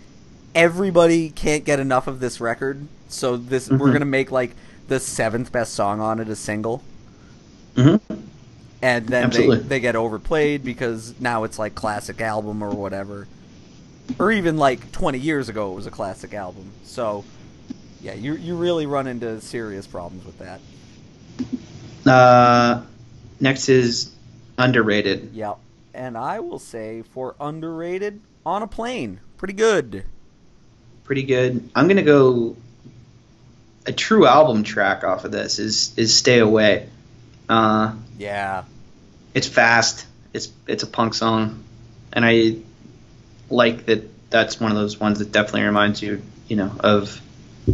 everybody can't get enough of this record. So this we're Mhm. gonna make like the seventh best song on it a single. hmm and then they, they get overplayed because now it's like classic album or whatever or even like 20 years ago it was a classic album so yeah you you really run into serious problems with that Uh, next is underrated. yep and i will say for underrated on a plane pretty good Pretty good. I'm gonna go. A true album track off of this is is "Stay Away." Uh, yeah it's fast. It's it's a punk song, and I like that. That's one of those ones that definitely reminds you, you know, of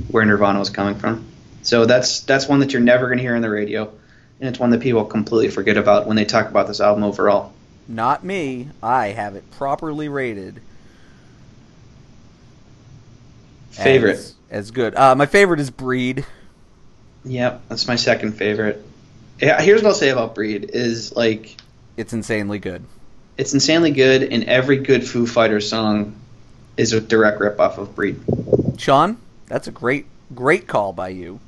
where Nirvana was coming from. So that's that's one that you're never going to hear on the radio, and it's one that people completely forget about when they talk about this album overall. not me i have it properly rated Favorite. as, as good uh, my favorite is breed Yep, that's my second favorite. Yeah, here's what I'll say about Breed is like it's insanely good it's insanely good, and every good Foo Fighters song is a direct rip off of Breed. sean that's a great great call by you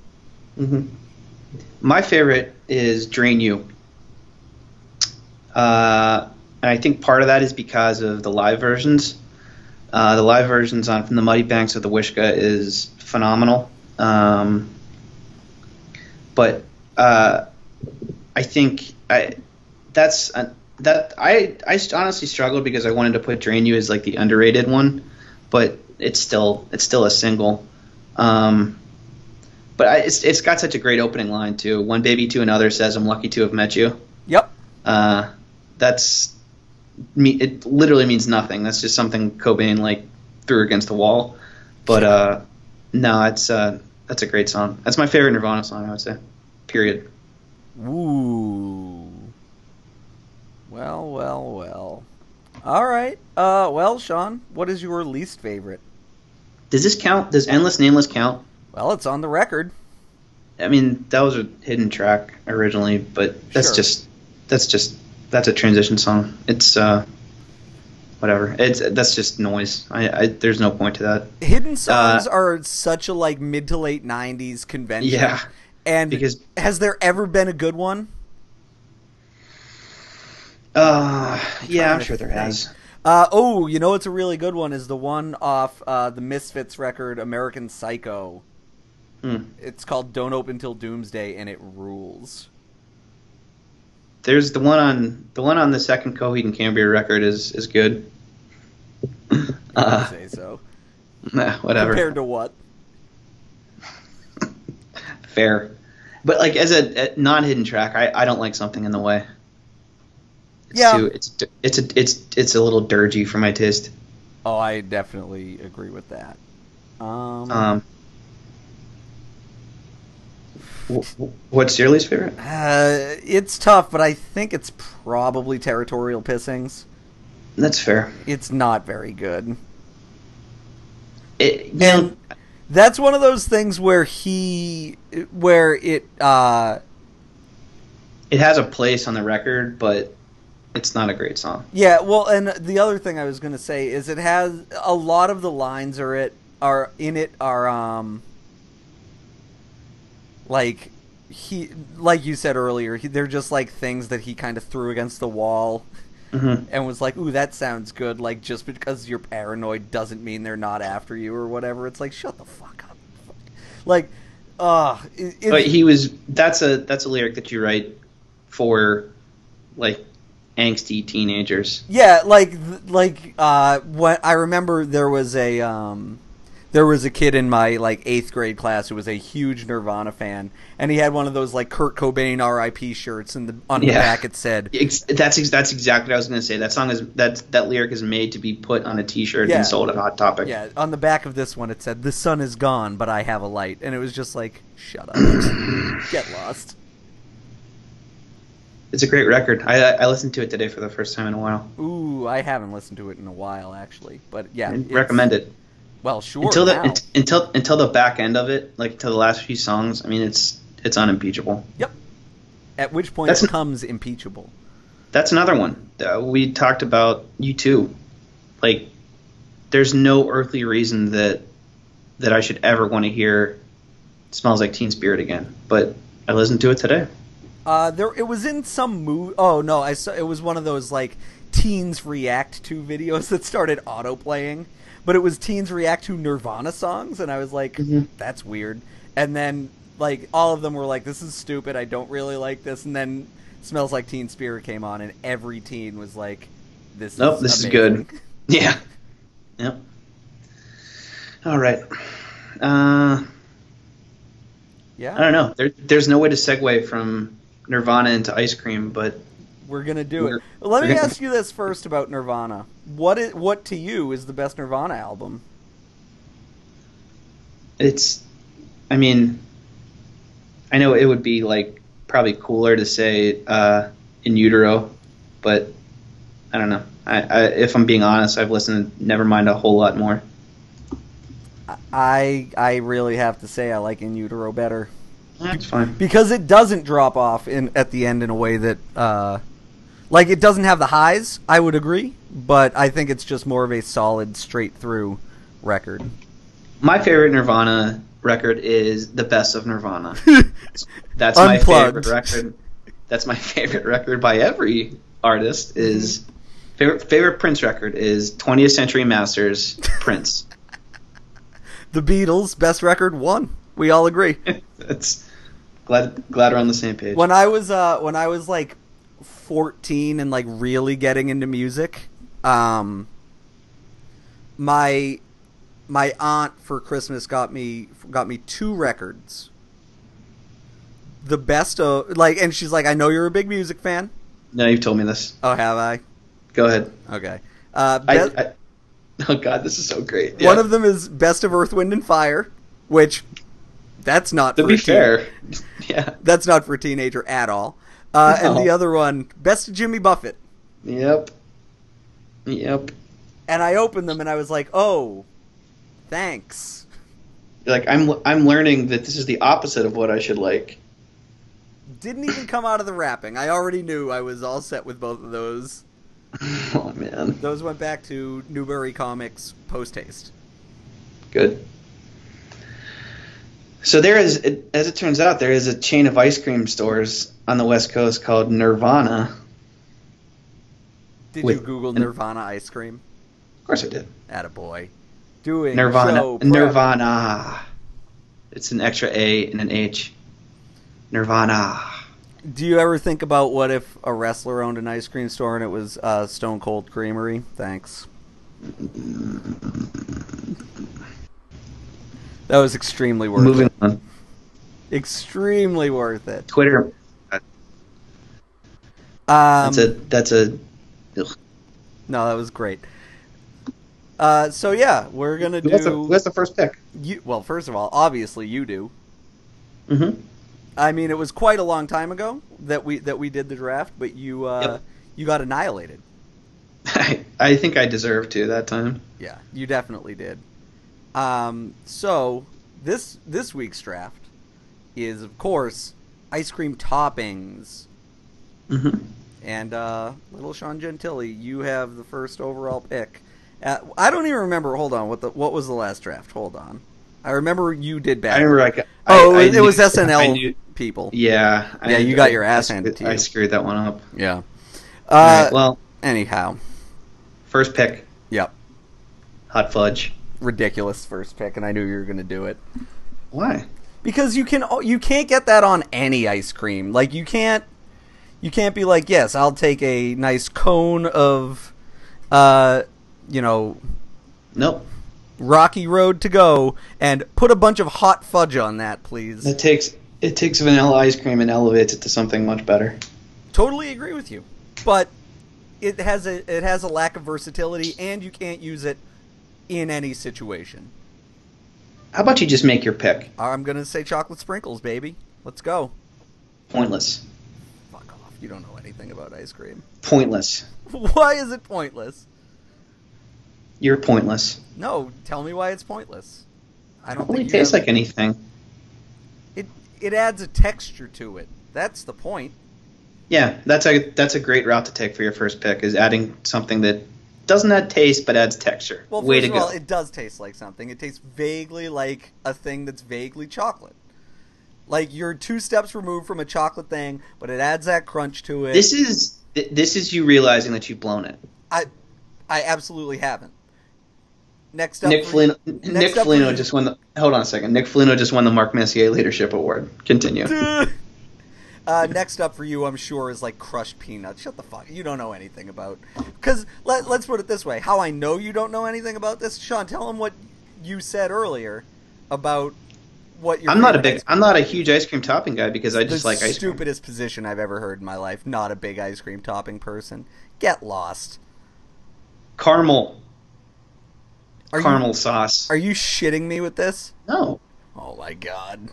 hmm My favorite is Drain You. Uh, and I think part of that is because of the live versions. Uh, the live versions on From the Muddy Banks of the Wishkah is phenomenal. Um, but uh, I think I that's uh, that I I honestly struggled because I wanted to put Drain You as like the underrated one, but it's still it's still a single. Um, but I, it's it's got such a great opening line too. One baby to another says, "I'm lucky to have met you." yep Uh, that's me. It literally means nothing. That's just something Cobain like threw against the wall. But uh, no, it's uh, that's a great song. That's my favorite Nirvana song. I would say. Period. Ooh. Well, well, well. All right. Uh, well, Sean, what is your least favorite? Does this count? Does Endless Nameless count? Well, it's on the record. I mean, that was a hidden track originally, but that's Sure. just that's just that's a transition song. It's uh, whatever. It's that's just noise. I, I there's no point to that. Hidden songs Uh, are such a like mid to late '90s convention. Yeah, And because- has there ever been a good one? Uh, yeah, I'm sure there has. Uh, oh, you know what's a really good one is the one off uh, the Misfits record, American Psycho. Hmm. It's called "Don't Open Till Doomsday" and it rules. There's the one on the one on the second Coheed and Cambria record is is good. (laughs) Uh, say so. (laughs) nah, whatever. Compared to what? (laughs) Fair, but like as a, a non-hidden track, I, I don't like something in the way. It's Yeah. Too, it's it's a it's it's a little dirgy for my taste. Oh, I definitely agree with that. Um, Um. Wh- wh- What's your least favorite? uh, it's tough, but I think it's probably Territorial Pissings. That's fair. It's not very good. It, you know, And that's one of those things where he, where it, uh, it has a place on the record, but it's not a great song. yeah. Well, and the other thing I was gonna say is it has a lot of the lines are it are in it are um like he like you said earlier he, they're just like things that he kind of threw against the wall Mhm. and was like, "Ooh, that sounds good." Like just because you're paranoid doesn't mean they're not after you or whatever. It's like shut the fuck up. Like, uh, it, it- But he was that's a that's a lyric that you write for like angsty teenagers. Yeah, like like uh what I remember there was a um there was a kid in my like 8th grade class who was a huge Nirvana fan and he had one of those like Kurt Cobain RIP shirts and the on the back it said That's that's exactly what I was going to say. That song is that that lyric is made to be put on a T-shirt Yeah. and sold at Hot Topic. yeah, on the back of this one it said the sun is gone but I have a light and it was just like shut up. (coughs) Get lost. It's a great record. I I listened to it today for the first time in a while. Ooh, I haven't listened to it in a while actually, but yeah, I recommend it Well, sure. until the unt- until until the back end of it, like to the last few songs. I mean, it's it's unimpeachable. Yep. At which point That's it becomes impeachable. That's another one. Uh, we talked about U2. Like, there's no earthly reason that that I should ever want to hear "Smells Like Teen Spirit" again, but I listened to it today. Uh, there it was in some movie. Oh no, I saw it was one of those like teens react to videos that started auto playing, but it was teens react to Nirvana songs, and I was like, Mhm. that's weird. And then like all of them were like, this is stupid. I don't really like this. And then Smells Like Teen Spirit came on, and every teen was like, this. Nope, is this is good. (laughs) (laughs) Yeah. Yep. All right. Uh, Yeah, I don't know. There, there's no way to segue from Nirvana into ice cream, but we're gonna do We're- it. Let me ask you this first about Nirvana. What is what to you is the best Nirvana album? it's. I mean, I know it would be like probably cooler to say uh, in utero, but I don't know. I, I, if I'm being honest, I've listened to Nevermind a whole lot more. I I really have to say I like In Utero better. That's fine. because it doesn't drop off in at the end in a way that uh like it doesn't have the highs i would agree but i think it's just more of a solid straight through record My favorite Nirvana record is the best of Nirvana. (laughs) That's my favorite record. That's my (laughs) favorite record by every artist. Is favorite favorite Prince record is 20th Century Masters Prince. (laughs) the beatles best record one we all agree That's glad glad we're on the same page. when i was uh when i was like 14 and like really getting into music um my my aunt for christmas got me got me two records the best of like and she's like i know you're a big music fan No, you've told me this. oh have i Go ahead. okay uh be- I, oh God, this is so great. one of them is best of earth wind and fire which that's not To for be a teen- fair, (laughs) yeah. that's not for a teenager at all uh, and the other one best of jimmy buffett Yep. Yep. and I opened them and I was like, "Oh, thanks." Like I'm I'm learning that this is the opposite of what I should like. Didn't even come out of the wrapping. I already knew I was all set with both of those. (laughs) Oh man. Those went back to Newbury Comics post haste. Good. So there is, as it turns out, there is a chain of ice cream stores on the West Coast called Nirvana. Did With- you Google Nirvana ice cream? Of course, I did. Attaboy. Doing Nirvana. prep. Nirvana. It's an extra A and an H. Nirvana. Do you ever think about what if a wrestler owned an ice cream store and it was uh, Stone Cold Creamery? Thanks. That was extremely worth Moving it. on. Extremely worth it. Twitter. Um, That's a. That's a. ugh. No, that was great. Uh, so yeah, we're gonna the, do. who has the first pick? You, well, first of all, obviously you do. Mm-hmm. I mean, it was quite a long time ago that we that we did the draft, but you uh, Yep. you got annihilated. (laughs) I, I think I deserved to that time. Yeah, you definitely did. Um, so this this week's draft is, of course, ice cream toppings. Mm-hmm. And uh, little Sean Gentille, you have the first overall pick. Uh, I don't even remember. Hold on, what the what was the last draft? Hold on. I remember you did bad. I remember I got. Oh, I, I it, was SNL knew- people. yeah. Yeah, you got your ass handed to you. I screwed that one up. Yeah. Uh, right, well, Anyhow, First pick, yep, hot fudge. Ridiculous first pick, and I knew you were gonna do it Why? because you can you can't get that on any ice cream. Like you can't you can't be like, yes, I'll take a nice cone of, uh, you know, Nope. Rocky Road to go, and put a bunch of hot fudge on that, please. It takes it takes vanilla ice cream and elevates it to something much better. Totally agree with you, but it has a it has a lack of versatility, and you can't use it in any situation. How about you just make your pick? I'm gonna say chocolate sprinkles, baby. Let's go. Pointless. Fuck off. You don't know anything about ice cream. Pointless. (laughs) Why is it pointless? You're pointless. No, tell me why it's pointless. I don't It only tastes like anything. it. It adds a texture to it. That's the point. Yeah, that's a that's a great route to take for your first pick is adding something that doesn't add taste but adds texture. Well, Way to all, go. it does taste like something. It tastes vaguely like a thing that's vaguely chocolate. Like you're two steps removed from a chocolate thing, but it adds that crunch to it. This is this is you realizing that you've blown it. I, I absolutely haven't. Next up, Nick Foligno, next Nick up Foligno just won the. Hold on a second. Nick Foligno just won the Mark Messier Leadership Award. Continue. (laughs) uh, next up for you, I'm sure, is like crushed peanuts. Shut the fuck. Up. You don't know anything about. Because let, let's put it this way: how I know you don't know anything about this, Sean. Tell him what you said earlier about what you're. I'm not a big. I'm not a huge ice cream topping guy because I just the like ice cream. stupidest position I've ever heard in my life. Not a big ice cream topping person. Get lost. Caramel. Are caramel you sauce. are you shitting me with this? no, Oh my god.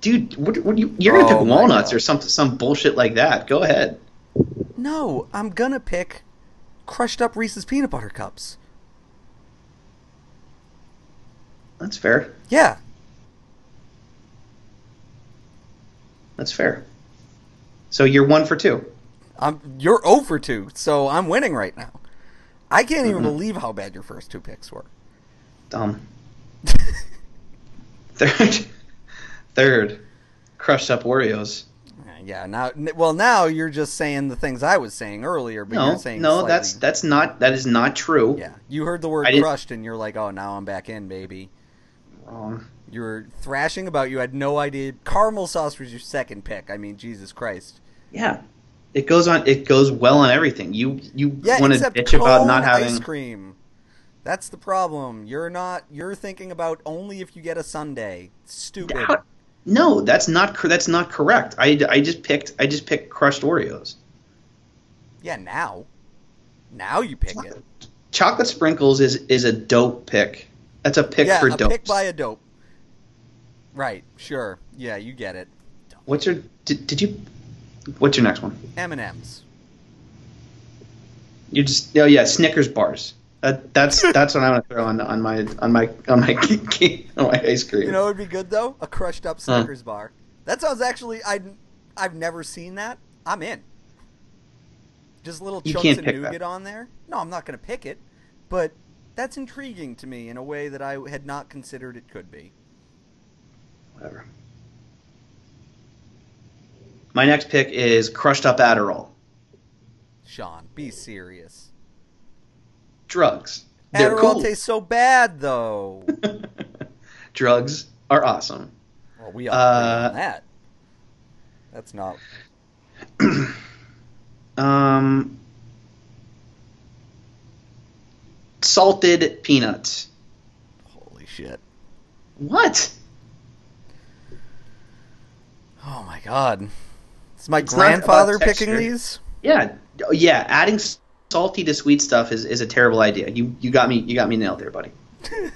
Dude. What, what you, you're gonna Oh pick walnuts God. or some some bullshit like that. Go ahead. No, I'm gonna pick crushed up Reese's peanut butter cups. That's fair. Yeah, That's fair. So you're one for two. I'm you're over two, so I'm winning right now. I can't even Mhm. believe how bad your first two picks were. Dumb. (laughs) Third. Third. Crushed up Oreos. yeah, now well now you're just saying the things I was saying earlier, but No, you're saying no, slightly- that's that's not that is not true. yeah. You heard the word I didn't- crushed and you're like, oh, now I'm back in, baby. Wrong. You were thrashing about. You had no idea. Caramel sauce was your second pick. I mean, Jesus Christ. Yeah. It goes on. It goes well on everything. You you Yeah, want to bitch about not having. ice cream. That's the problem. You're not. You're thinking about only if you get a sundae. Stupid. No, that's not that's not correct. I, I just picked I just picked crushed Oreos. Yeah, now. Now you pick it. Chocolate sprinkles is is a dope pick. That's a pick yeah, for a dope. pick by a dope. Right. Sure. Yeah, you get it. What's your did, did you? What's your next one? M and M's. You just oh yeah Snickers bars. That, that's that's what I want to throw on on my on my on my (laughs) on my ice cream. You know, what would be good though. A crushed up Snickers bar. That sounds actually. I I've never seen that. I'm in. Just little chunks of nougat that. on there. No, I'm not going to pick it, but that's intriguing to me in a way that I had not considered it could be. Whatever. My next pick is crushed up Adderall. Sean, be serious. Drugs. They're Adderall cool. tastes so bad though. (laughs) Drugs are awesome. well, we all Uh, on that. That's not. (clears throat) Um, salted peanuts. Holy shit. What? Oh my god. Is my It's grandfather picking these? Yeah, yeah. Adding salty to sweet stuff is, is a terrible idea. You you got me you got me nailed there, buddy. (laughs)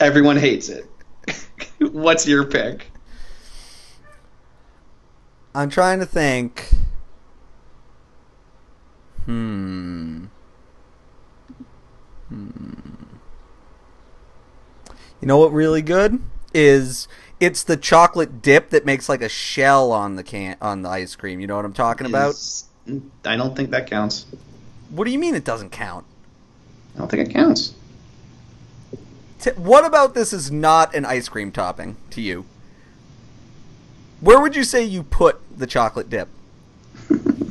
Everyone hates it. (laughs) What's your pick? I'm trying to think. Hmm. Hmm. You know what really good is it's the chocolate dip that makes like a shell on the can on the ice cream. You know what I'm talking about? Is- I don't think that counts. What do you mean it doesn't count? I don't think it counts. T- what about this is not an ice cream topping to you? Where would you say you put the chocolate dip? (laughs) On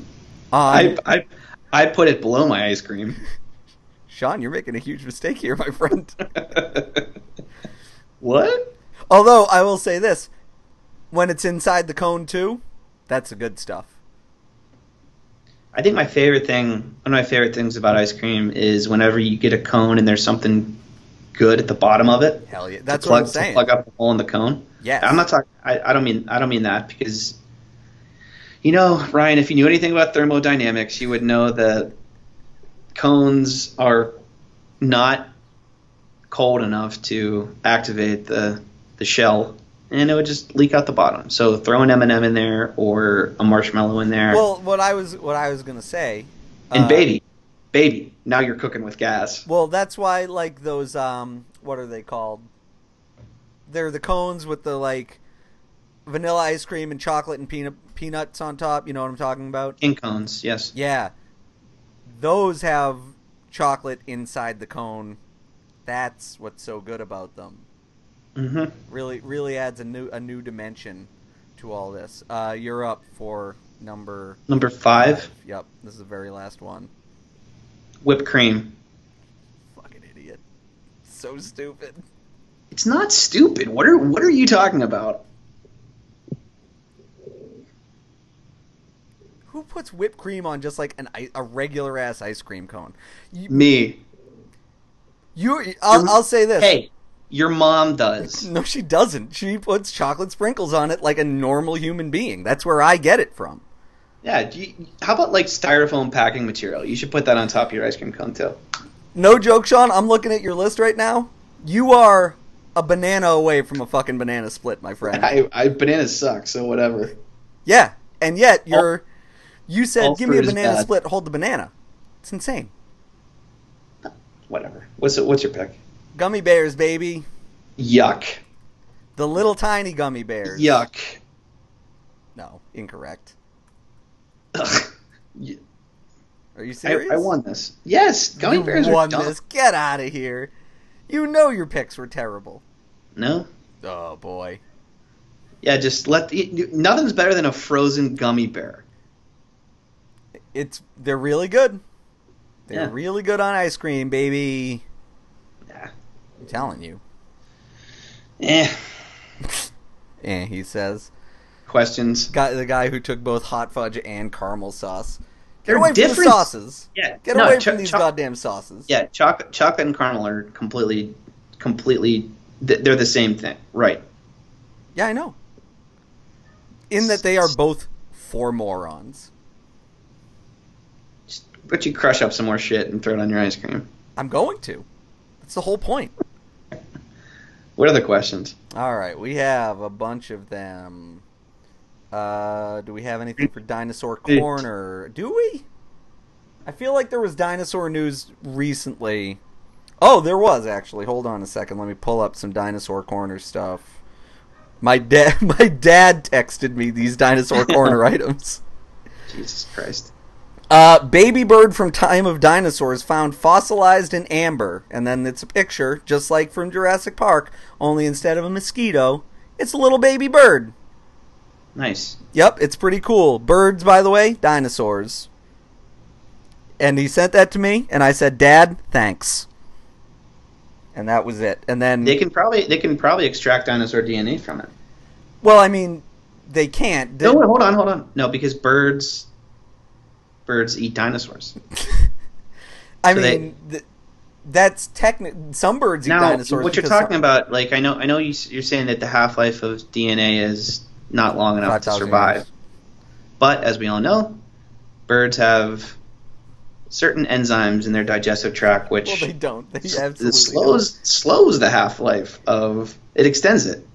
I, I I put it below my ice cream. (laughs) Sean, you're making a huge mistake here, my friend. (laughs) what? Although I will say this, when it's inside the cone too, that's the good stuff. I think my favorite thing, one of my favorite things about ice cream is whenever you get a cone and there's something good at the bottom of it. Hell yeah, that's plug, what I'm saying. Plug up the hole in the cone. Yeah, I'm not talking. I, I don't mean. I don't mean that because, you know, Ryan, if you knew anything about thermodynamics, you would know that cones are not cold enough to activate the the shell, and it would just leak out the bottom. So throw an M&M in there or a marshmallow in there, Well, what I was what I was gonna say, and uh, baby, baby, now you're cooking with gas. Well, that's why like those um, what are they called? They're the cones with the like vanilla ice cream and chocolate and peanut peanuts on top. You know what I'm talking about? King cones, yes. Yeah, those have chocolate inside the cone. That's what's so good about them. Hmm Really, really adds a new a new dimension to all this. Uh, you're up for number Number five, Yep, this is the very last one. whipped cream. Fucking idiot. So stupid. It's not stupid. What are what are you talking about? Who puts whipped cream on just like an a regular ass ice cream cone? You, Me. you I'll, I'll say this. Hey, your mom does. (laughs) No, she doesn't. She puts chocolate sprinkles on it like a normal human being. That's where I get it from. Yeah. You, how about like styrofoam packing material? You should put that on top of your ice cream cone too. No joke, Sean. I'm looking at your list right now. You are a banana away from a fucking banana split, my friend. (laughs) I, I bananas suck, so whatever. Yeah, and yet you're. You said, "Give me a banana split. Hold the banana." It's insane. Whatever. What's it, what's your pick? Gummy bears, baby. Yuck. The little tiny gummy bears. Yuck. No, incorrect. Ugh. Are you I, serious? I won this. Yes, gummy you bears won this. Get out of here. You know your picks were terrible. No. Oh boy. Yeah, just let the, nothing's better than a frozen gummy bear. It's they're really good. They're Yeah. really good on ice cream, baby. I'm telling you. Eh. (laughs) Eh, he says. Questions. Guy, the guy who took both hot fudge and caramel sauce. Get They're away from the different- sauces. Yeah. Get no, away cho- from these cho- goddamn sauces. Yeah, chocolate, chocolate and caramel are completely, completely. They're the same thing, right? Yeah, I know. In that they are both for morons. Just, but you crush up some more shit and throw it on your ice cream. I'm going to. That's the whole point. (laughs) What are the questions? All right, we have a bunch of them. Uh, do we have anything for dinosaur corner? Do we? I feel like there was dinosaur news recently. Oh, there was actually. Hold on a second. Let me pull up some dinosaur corner stuff. My dad, (laughs) my dad texted me these dinosaur (laughs) corner items. Jesus Christ. Uh, baby bird from Time of Dinosaurs found fossilized in amber, and then it's a picture, just like from Jurassic Park, only instead of a mosquito, it's a little baby bird. Nice. Yep, it's pretty cool. Birds, by the way, dinosaurs. And he sent that to me, and I said, "Dad, thanks." And that was it. And then, They can probably they can probably extract dinosaur DNA from it. well, I mean, they can't. No, wait, hold on, hold on. No, because birds birds eat dinosaurs. (laughs) I so they- mean, th- that's technic. Some birds eat now, dinosaurs. what you're talking some- about, like I know I know you, you're saying that the half life of DNA is not long enough to survive. years. But as we all know, birds have certain enzymes in their digestive tract which Well, they don't. They absolutely slows slows the half life of it extends it.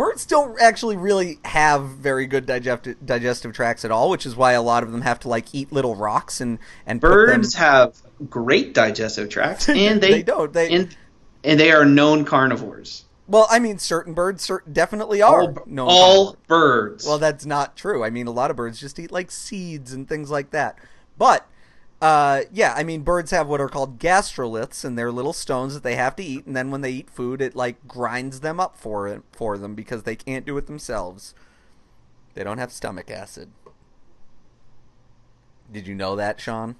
Birds don't actually really have very good digestive digestive tracts at all, which is why a lot of them have to like eat little rocks and and Birds them- have great digestive tracts, (laughs) and they, They don't. They- and, and they are known carnivores. Well, I mean, certain birds cer- definitely are. all known all carnivores. birds. Well, that's not true. I mean, a lot of birds just eat like seeds and things like that. But uh, yeah, I mean, birds have what are called gastroliths, and they're little stones that they have to eat. And then when they eat food, it like grinds them up for it, for them because they can't do it themselves. They don't have stomach acid. Did you know that, Sean?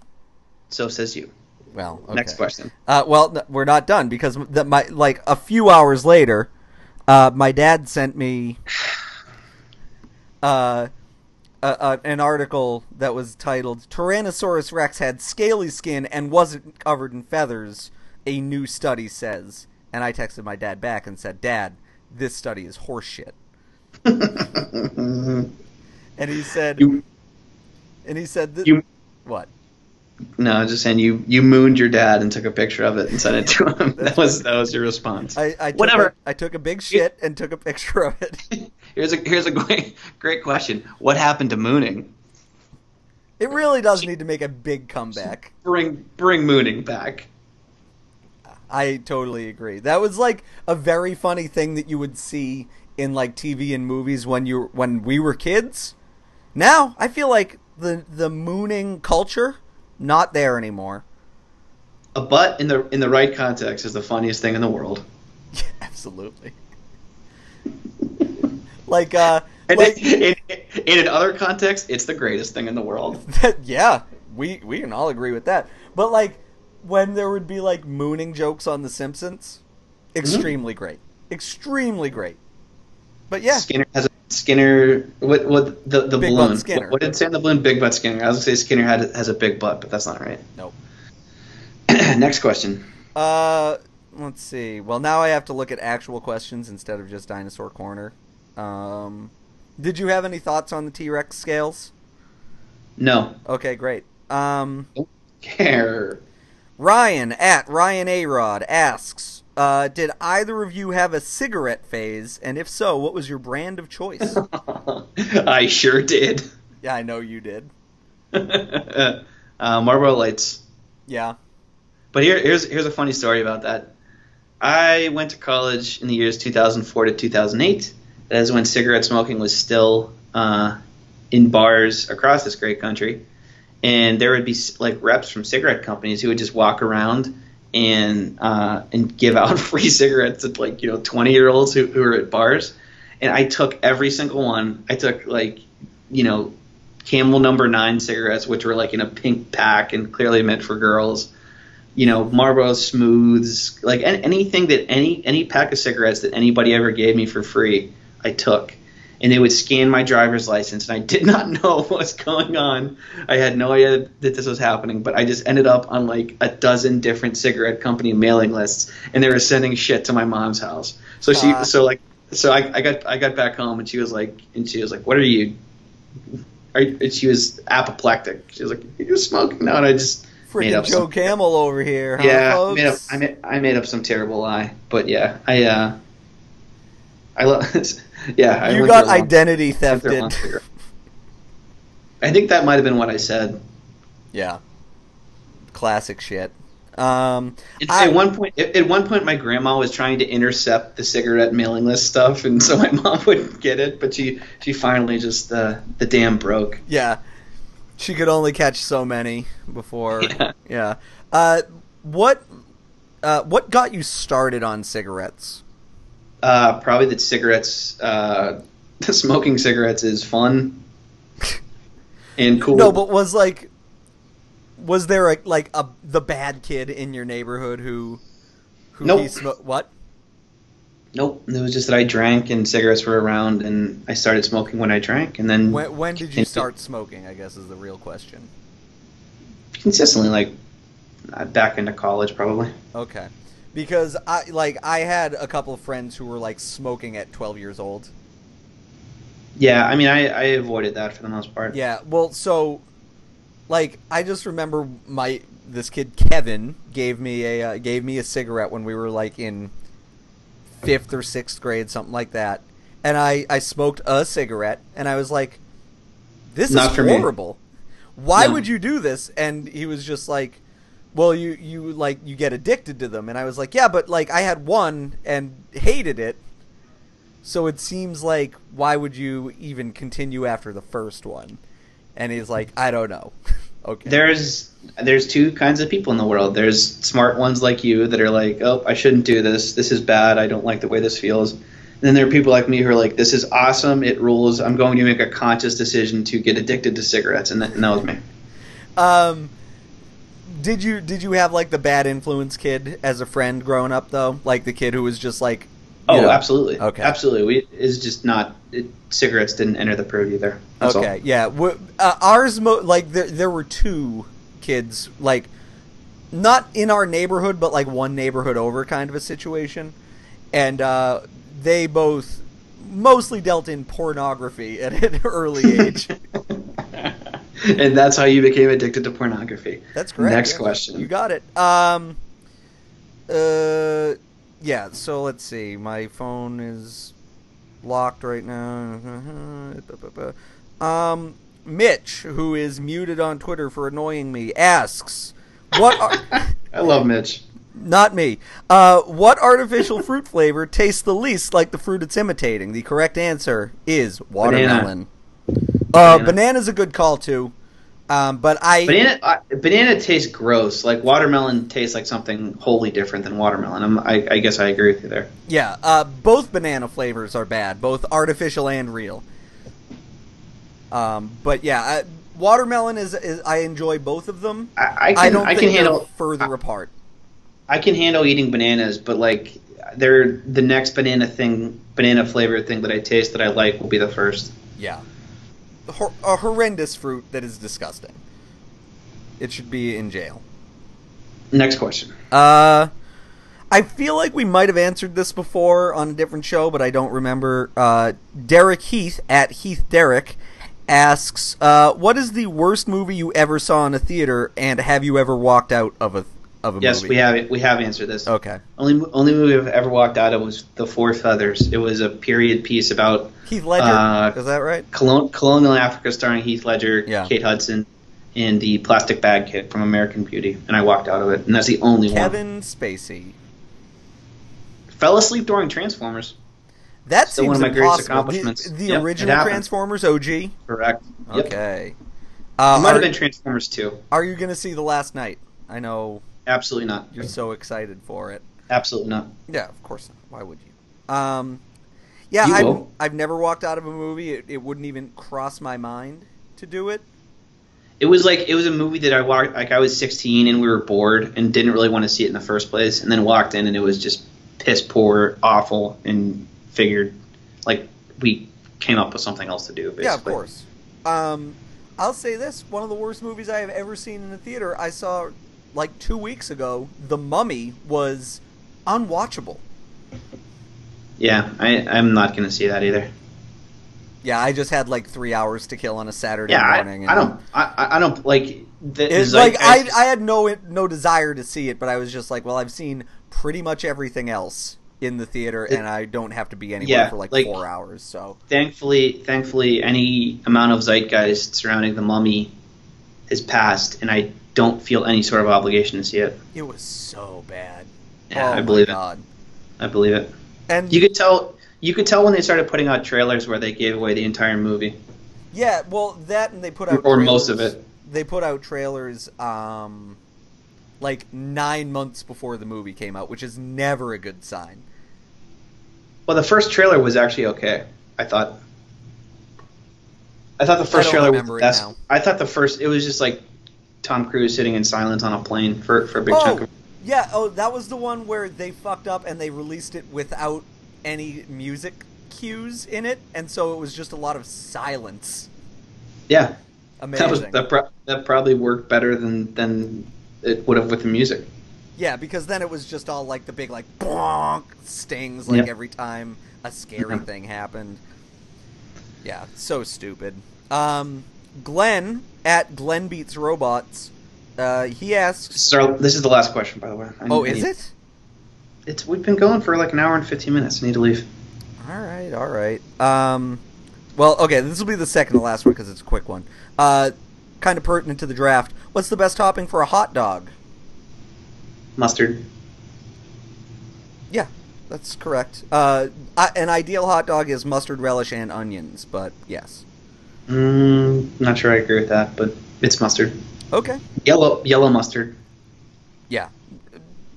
So says you. Well, okay. Next question. Uh, well, we're not done because the, my like a few hours later, uh, my dad sent me (sighs) uh, a, a, an article that was titled "Tyrannosaurus Rex had scaly skin and wasn't covered in feathers." A new study says, and I texted my dad back and said, "Dad, this study is horseshit." (laughs) and he said, You, and he said, th- you, what? no, I was just saying you you mooned your dad and took a picture of it and sent it to him. (laughs) that was that was your response. I, I took Whatever. A, I took a big shit and took a picture of it. (laughs) Here's a here's a (laughs) great great question. What happened to mooning? It really does need to make a big comeback. Bring bring mooning back. I totally agree. That was like a very funny thing that you would see in like TV and movies when you when we were kids. Now I feel like the the mooning culture not there anymore. A butt in the in the right context is the funniest thing in the world. (laughs) Absolutely. (laughs) like uh And like, (laughs) in, in, in other contexts, it's the greatest thing in the world. (laughs) yeah, we we can all agree with that. But like when there would be like mooning jokes on The Simpsons, extremely great, extremely great. But yeah, Skinner has a Skinner. What what the the Big balloon? What, what did on the balloon? Big butt Skinner. I was gonna say Skinner had has a big butt, but that's not right. nope. (clears throat) Next question. Uh, let's see. Well, now I have to look at actual questions instead of just dinosaur corner. Um, did you have any thoughts on the T Rex scales? No. Okay, great. Um, Care. Ryan at Ryan Arod asks, uh, did either of you have a cigarette phase? And if so, what was your brand of choice? (laughs) I sure did. yeah, I know you did. (laughs) uh, Marlboro Lights. Yeah. But here, here's here's a funny story about that. I went to college in the years 2004 to 2008. That is when cigarette smoking was still uh, in bars across this great country, and there would be like reps from cigarette companies who would just walk around and uh, and give out (laughs) free cigarettes to like you know 20 year olds who, who were at bars. And I took every single one. I took like you know Camel Number Nine cigarettes, which were like in a pink pack and clearly meant for girls you know Marlboro Smooths, like anything that any any pack of cigarettes that anybody ever gave me for free, I took. And they would scan my driver's license, and I did not (laughs) know what was going on. I had no idea that this was happening, but I just ended up on like a dozen different cigarette company mailing lists, and they were sending shit to my mom's house. So she, Ah. so like, so I, I got I got back home, and she was like, and she was like, "What are you?" Are, and she was apoplectic. She was like, "You're smoking now," and I just made Freaking Joe some- Camel over here, huh, yeah, I made, up, I, made, I made up some terrible lie, but yeah, I uh, I love, (laughs) yeah. I you got long- identity a thefted. I think that might have been what I said. Yeah. Classic shit. Um, At, I- at one point, at, at one point, my grandma was trying to intercept the cigarette mailing list stuff, and so my (laughs) mom wouldn't get it. But she, she finally just uh, the dam broke. yeah. She could only catch so many before. (laughs) Yeah. Yeah. Uh, what uh, what got you started on cigarettes? Uh, probably that cigarettes, uh, (laughs) smoking cigarettes is fun (laughs) and cool. No, but was like was there a like a the bad kid in your neighborhood who who Nope. what? Nope. It was just that I drank and cigarettes were around, and I started smoking when I drank, and then When, when did you start smoking? I guess is the real question. consistently, like uh, back into college, probably. Okay. Because I like I had a couple of friends who were like smoking at 12 years old. Yeah, I mean, I, I avoided that for the most part. Yeah, well, so like I just remember my this kid Kevin gave me a uh, gave me a cigarette when we were like in fifth or sixth grade, something like that, and I I smoked a cigarette, and I was like, "This Not is for me. horrible. Why No. would you do this?" And he was just like. Well, you you like you get addicted to them, and I was like, yeah, but like I had one and hated it, so it seems like why would you even continue after the first one? And he's like, I don't know. (laughs) okay. There's there's two kinds of people in the world. There's smart ones like you that are like, oh, I shouldn't do this. This is bad. I don't like the way this feels. And then there are people like me who are like, this is awesome. It rules. I'm going to make a conscious decision to get addicted to cigarettes, and that, and that was me. um, did you did you have like the bad influence kid as a friend growing up though? Like the kid who was just like. Oh, know- absolutely. Okay. Absolutely. We is just not it, cigarettes didn't enter the purview there. That's all. okay, yeah. Uh, ours, mo- like there, there were two kids, like not in our neighborhood, but like one neighborhood over, kind of a situation, and uh, they both mostly dealt in pornography at an early (laughs) age. (laughs) and that's how you became addicted to pornography. That's correct. Next yeah. question. You got it. Um. Uh. Yeah. So let's see. My phone is locked right now. (laughs) Um. Mitch, who is muted on Twitter for annoying me, asks, "What are (laughs) I love Mitch. not me? Uh, what artificial fruit flavor tastes the least like the fruit it's imitating?" The correct answer is watermelon. Uh, Banana. banana's a good call too. Um, but I Banana uh, banana tastes gross. Like watermelon tastes like something wholly different than watermelon. I, I guess I agree with you there. Yeah, uh, both banana flavors are bad, both artificial and real. Um, but yeah, uh, watermelon is, is I enjoy both of them. I, I can I don't I can handle further apart. I can handle eating bananas, but like they're the next banana thing, banana flavored thing that I taste that I like will be the first. Yeah, Hor- a horrendous fruit that is disgusting. It should be in jail. Next question. Uh, I feel like we might have answered this before on a different show, but I don't remember. Uh, Derek Heath at Heath Derek asks, uh, "What is the worst movie you ever saw in a theater, and have you ever walked out of a of a Yes, movie?" we have we have answered this. Okay, Only only movie I've ever walked out of was The Four Feathers. It was a period piece about Heath Ledger. Uh, is that right? colon- colonial Africa, starring Heath Ledger, Yeah. Kate Hudson, and the plastic bag kid from American Beauty. And I walked out of it, and that's the only one. Kevin Spacey. Fell asleep during Transformers. That one of my greatest impossible. accomplishments. The, the Yep, original. Transformers OG. Correct. Yep. Okay. Uh, It might are, have been Transformers 2. are you going to see the Last Knight? I know Absolutely not. you're so excited for it. Absolutely not. Yeah, of course not. Why would you? Um, yeah, You I've, will. I've never walked out of a movie. It, it wouldn't even cross my mind to do it. It was like it was a movie that I walked like I was 16 and we were bored and didn't really want to see it in the first place, and then walked in and it was just piss poor, awful, and figured like we came up with something else to do. Basically. Yeah, of course. Um, I'll say this: one of the worst movies I have ever seen in the theater. I saw like two weeks ago. The Mummy was unwatchable. Yeah, I, I'm not going to see that either. Yeah, I just had like three hours to kill on a Saturday Yeah, I, morning. I don't, I, I- I don't like. The, It's like, like I, I had no no desire to see it, but I was just like, well, I've seen pretty much everything else in the theater, It- and I don't have to be anywhere Yeah, for like, like- four hours. So thankfully, thankfully, any amount of zeitgeist surrounding the mummy has passed, and I don't feel any sort of obligation to see it. it was so bad. Yeah, oh I believe it. I believe it. And You could tell. You could tell when they started putting out trailers where they gave away the entire movie. yeah, well, that and they put out Or most of it. They put out trailers, um, like nine months before the movie came out, which is never a good sign. Well, the first trailer was actually okay. I thought. I thought the first trailer was the best. now. I thought the first. It was just like Tom Cruise sitting in silence on a plane for for a big chunk Oh, of. yeah. Oh, that was the one where they fucked up and they released it without any music cues in it, and so it was just a lot of silence. Yeah, Amazing. that was that, pro- that probably worked better than than it would have with the music. Yeah, because then it was just all like the big like bonk stings like Yep. every time a scary thing happened. Yeah, so stupid. Um, Glenn at Glenn Beats Robots. Uh, he asks, This is, our, this is the last question, by the way. I "Oh, need- is it? It's we've been going for like an hour and fifteen minutes. I need to leave. All right, all right. Um, well, okay, this will be the second to last one because it's a quick one. Uh, kind of pertinent to the draft. What's the best topping for a hot dog? Mustard. Yeah, that's correct. Uh, I, an ideal hot dog is mustard, relish, and onions. But yes, Mm, not sure I agree with that, but it's mustard. okay. Yellow yellow mustard. Yeah,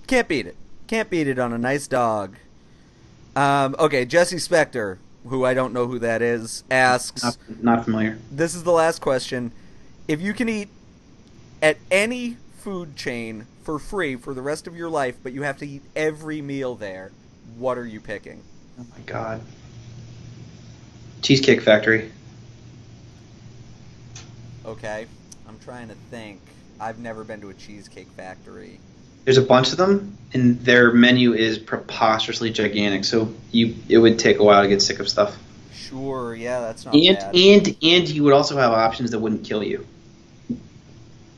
can't beat it. Can't beat it on a nice dog. Um, okay, Jesse Spector, who I don't know who that is, asks. Not, not familiar. This is the last question. If you can eat at any food chain for free for the rest of your life, but you have to eat every meal there, what are you picking? Oh my god. Cheesecake Factory. Okay, I'm trying to think. I've never been to a cheesecake factory. There's a bunch of them, and their menu is preposterously gigantic. So you, it would take a while to get sick of stuff. Sure, yeah, that's not And bad. and and you would also have options that wouldn't kill you.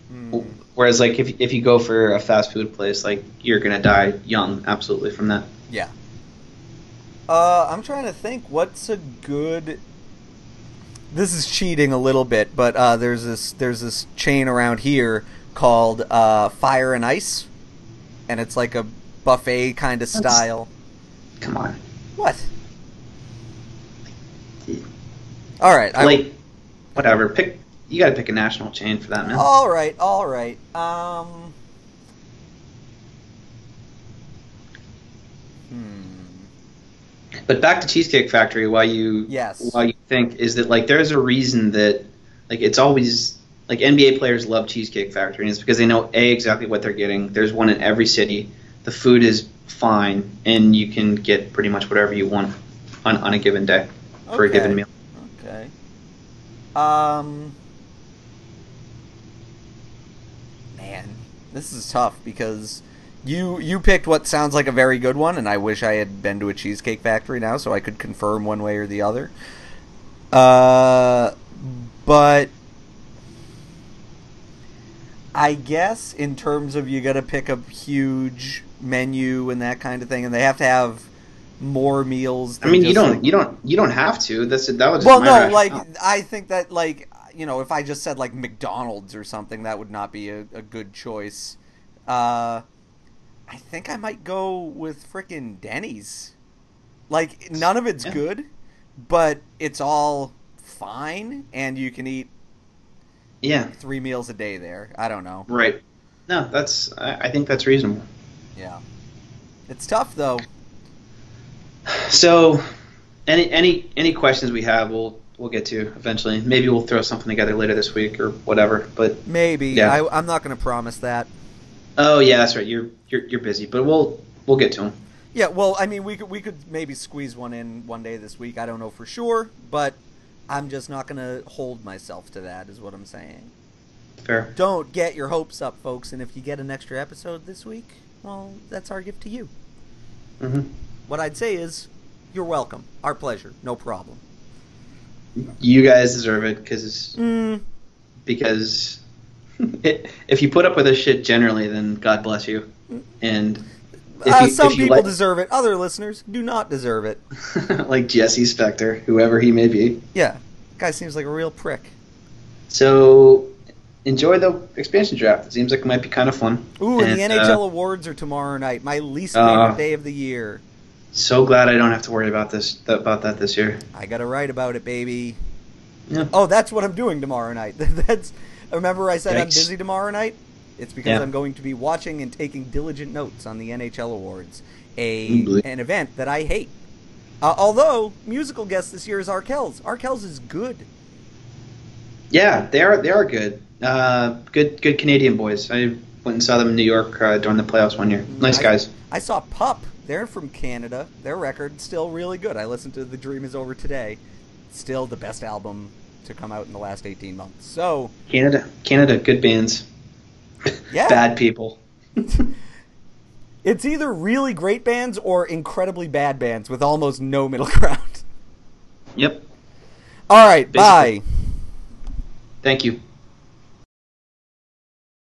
Hmm. Whereas, like if if you go for a fast food place, like you're gonna die young, absolutely from that. Yeah. Uh, I'm trying to think. What's a good? This is cheating a little bit, but uh, there's this there's this chain around here called uh, Fire and Ice, and it's like a buffet kind of style. Come on, What? All right. I, like whatever. Pick. You got to pick a national chain for that, man. all right. All right. Um. Hmm. But back to Cheesecake Factory, why you Yes. why you think is that like there's a reason that like it's always like NBA players love Cheesecake Factory and it's because they know a exactly what they're getting. There's one in every city. The food is fine and you can get pretty much whatever you want on, on a given day for a given meal. Okay. Um. Man, this is tough because you you picked what sounds like a very good one, and I wish I had been to a cheesecake factory now so I could confirm one way or the other. Uh, but I guess in terms of you got to pick a huge menu and that kind of thing, and they have to have more meals. I mean, you don't like- you don't you don't have to. That's that was just well, no, like I think that like you know if I just said like McDonald's or something, that would not be a, a good choice. Uh, I think I might go with frickin' Denny's. Like none of it's Yeah. good, but it's all fine, and you can eat yeah, three meals a day there. I don't know. right. No, that's I, I think that's reasonable. Yeah, it's tough though. (sighs) So, any any any questions we have, we'll we'll get to eventually. Maybe we'll throw something together later this week or whatever. But Maybe Yeah. I, I'm not going to promise that. Oh yeah, that's right. You're you're you're busy, but we'll we'll get to them. Yeah, well, I mean, we could we could maybe squeeze one in one day this week. I don't know for sure, but I'm just not going to hold myself to that. Is what I'm saying. Fair. Don't get your hopes up, folks. And if you get an extra episode this week, well, that's our gift to you. hmm What I'd say is, you're welcome. Our pleasure. No problem. You guys deserve it because Mm, because it, (laughs) if you put up with this shit generally, then God bless you. And if uh, you, some people let- deserve it. Other listeners do not deserve it. (laughs) like Jesse Spector, whoever he may be. Yeah, guy seems like a real prick. So enjoy the expansion draft. It seems like it might be kind of fun. Ooh, and, the NHL uh, awards are tomorrow night. My least Uh, favorite day of the year. So glad I don't have to worry about this about that this year. I got to write about it, baby. Yeah. Oh, that's what I'm doing tomorrow night. (laughs) that's remember I said I'm busy tomorrow night. It's because Yeah. I'm going to be watching and taking diligent notes on the NHL awards, a Ooh, an event that I hate. Uh, although musical guest this year is Arkells. Arkells is good. Yeah, they are they are good. Uh, good good Canadian boys. I went and saw them in New York uh, during the playoffs one year. Nice I- guys. I saw Pup. They're from Canada. Their record still really good. I listened to The Dream Is Over today. Still the best album to come out in the last 18 months. So Canada Canada good bands. Yeah. (laughs) Bad people. (laughs) It's either really great bands or incredibly bad bands with almost no middle ground. Yep. All right, Basically. bye. Thank you.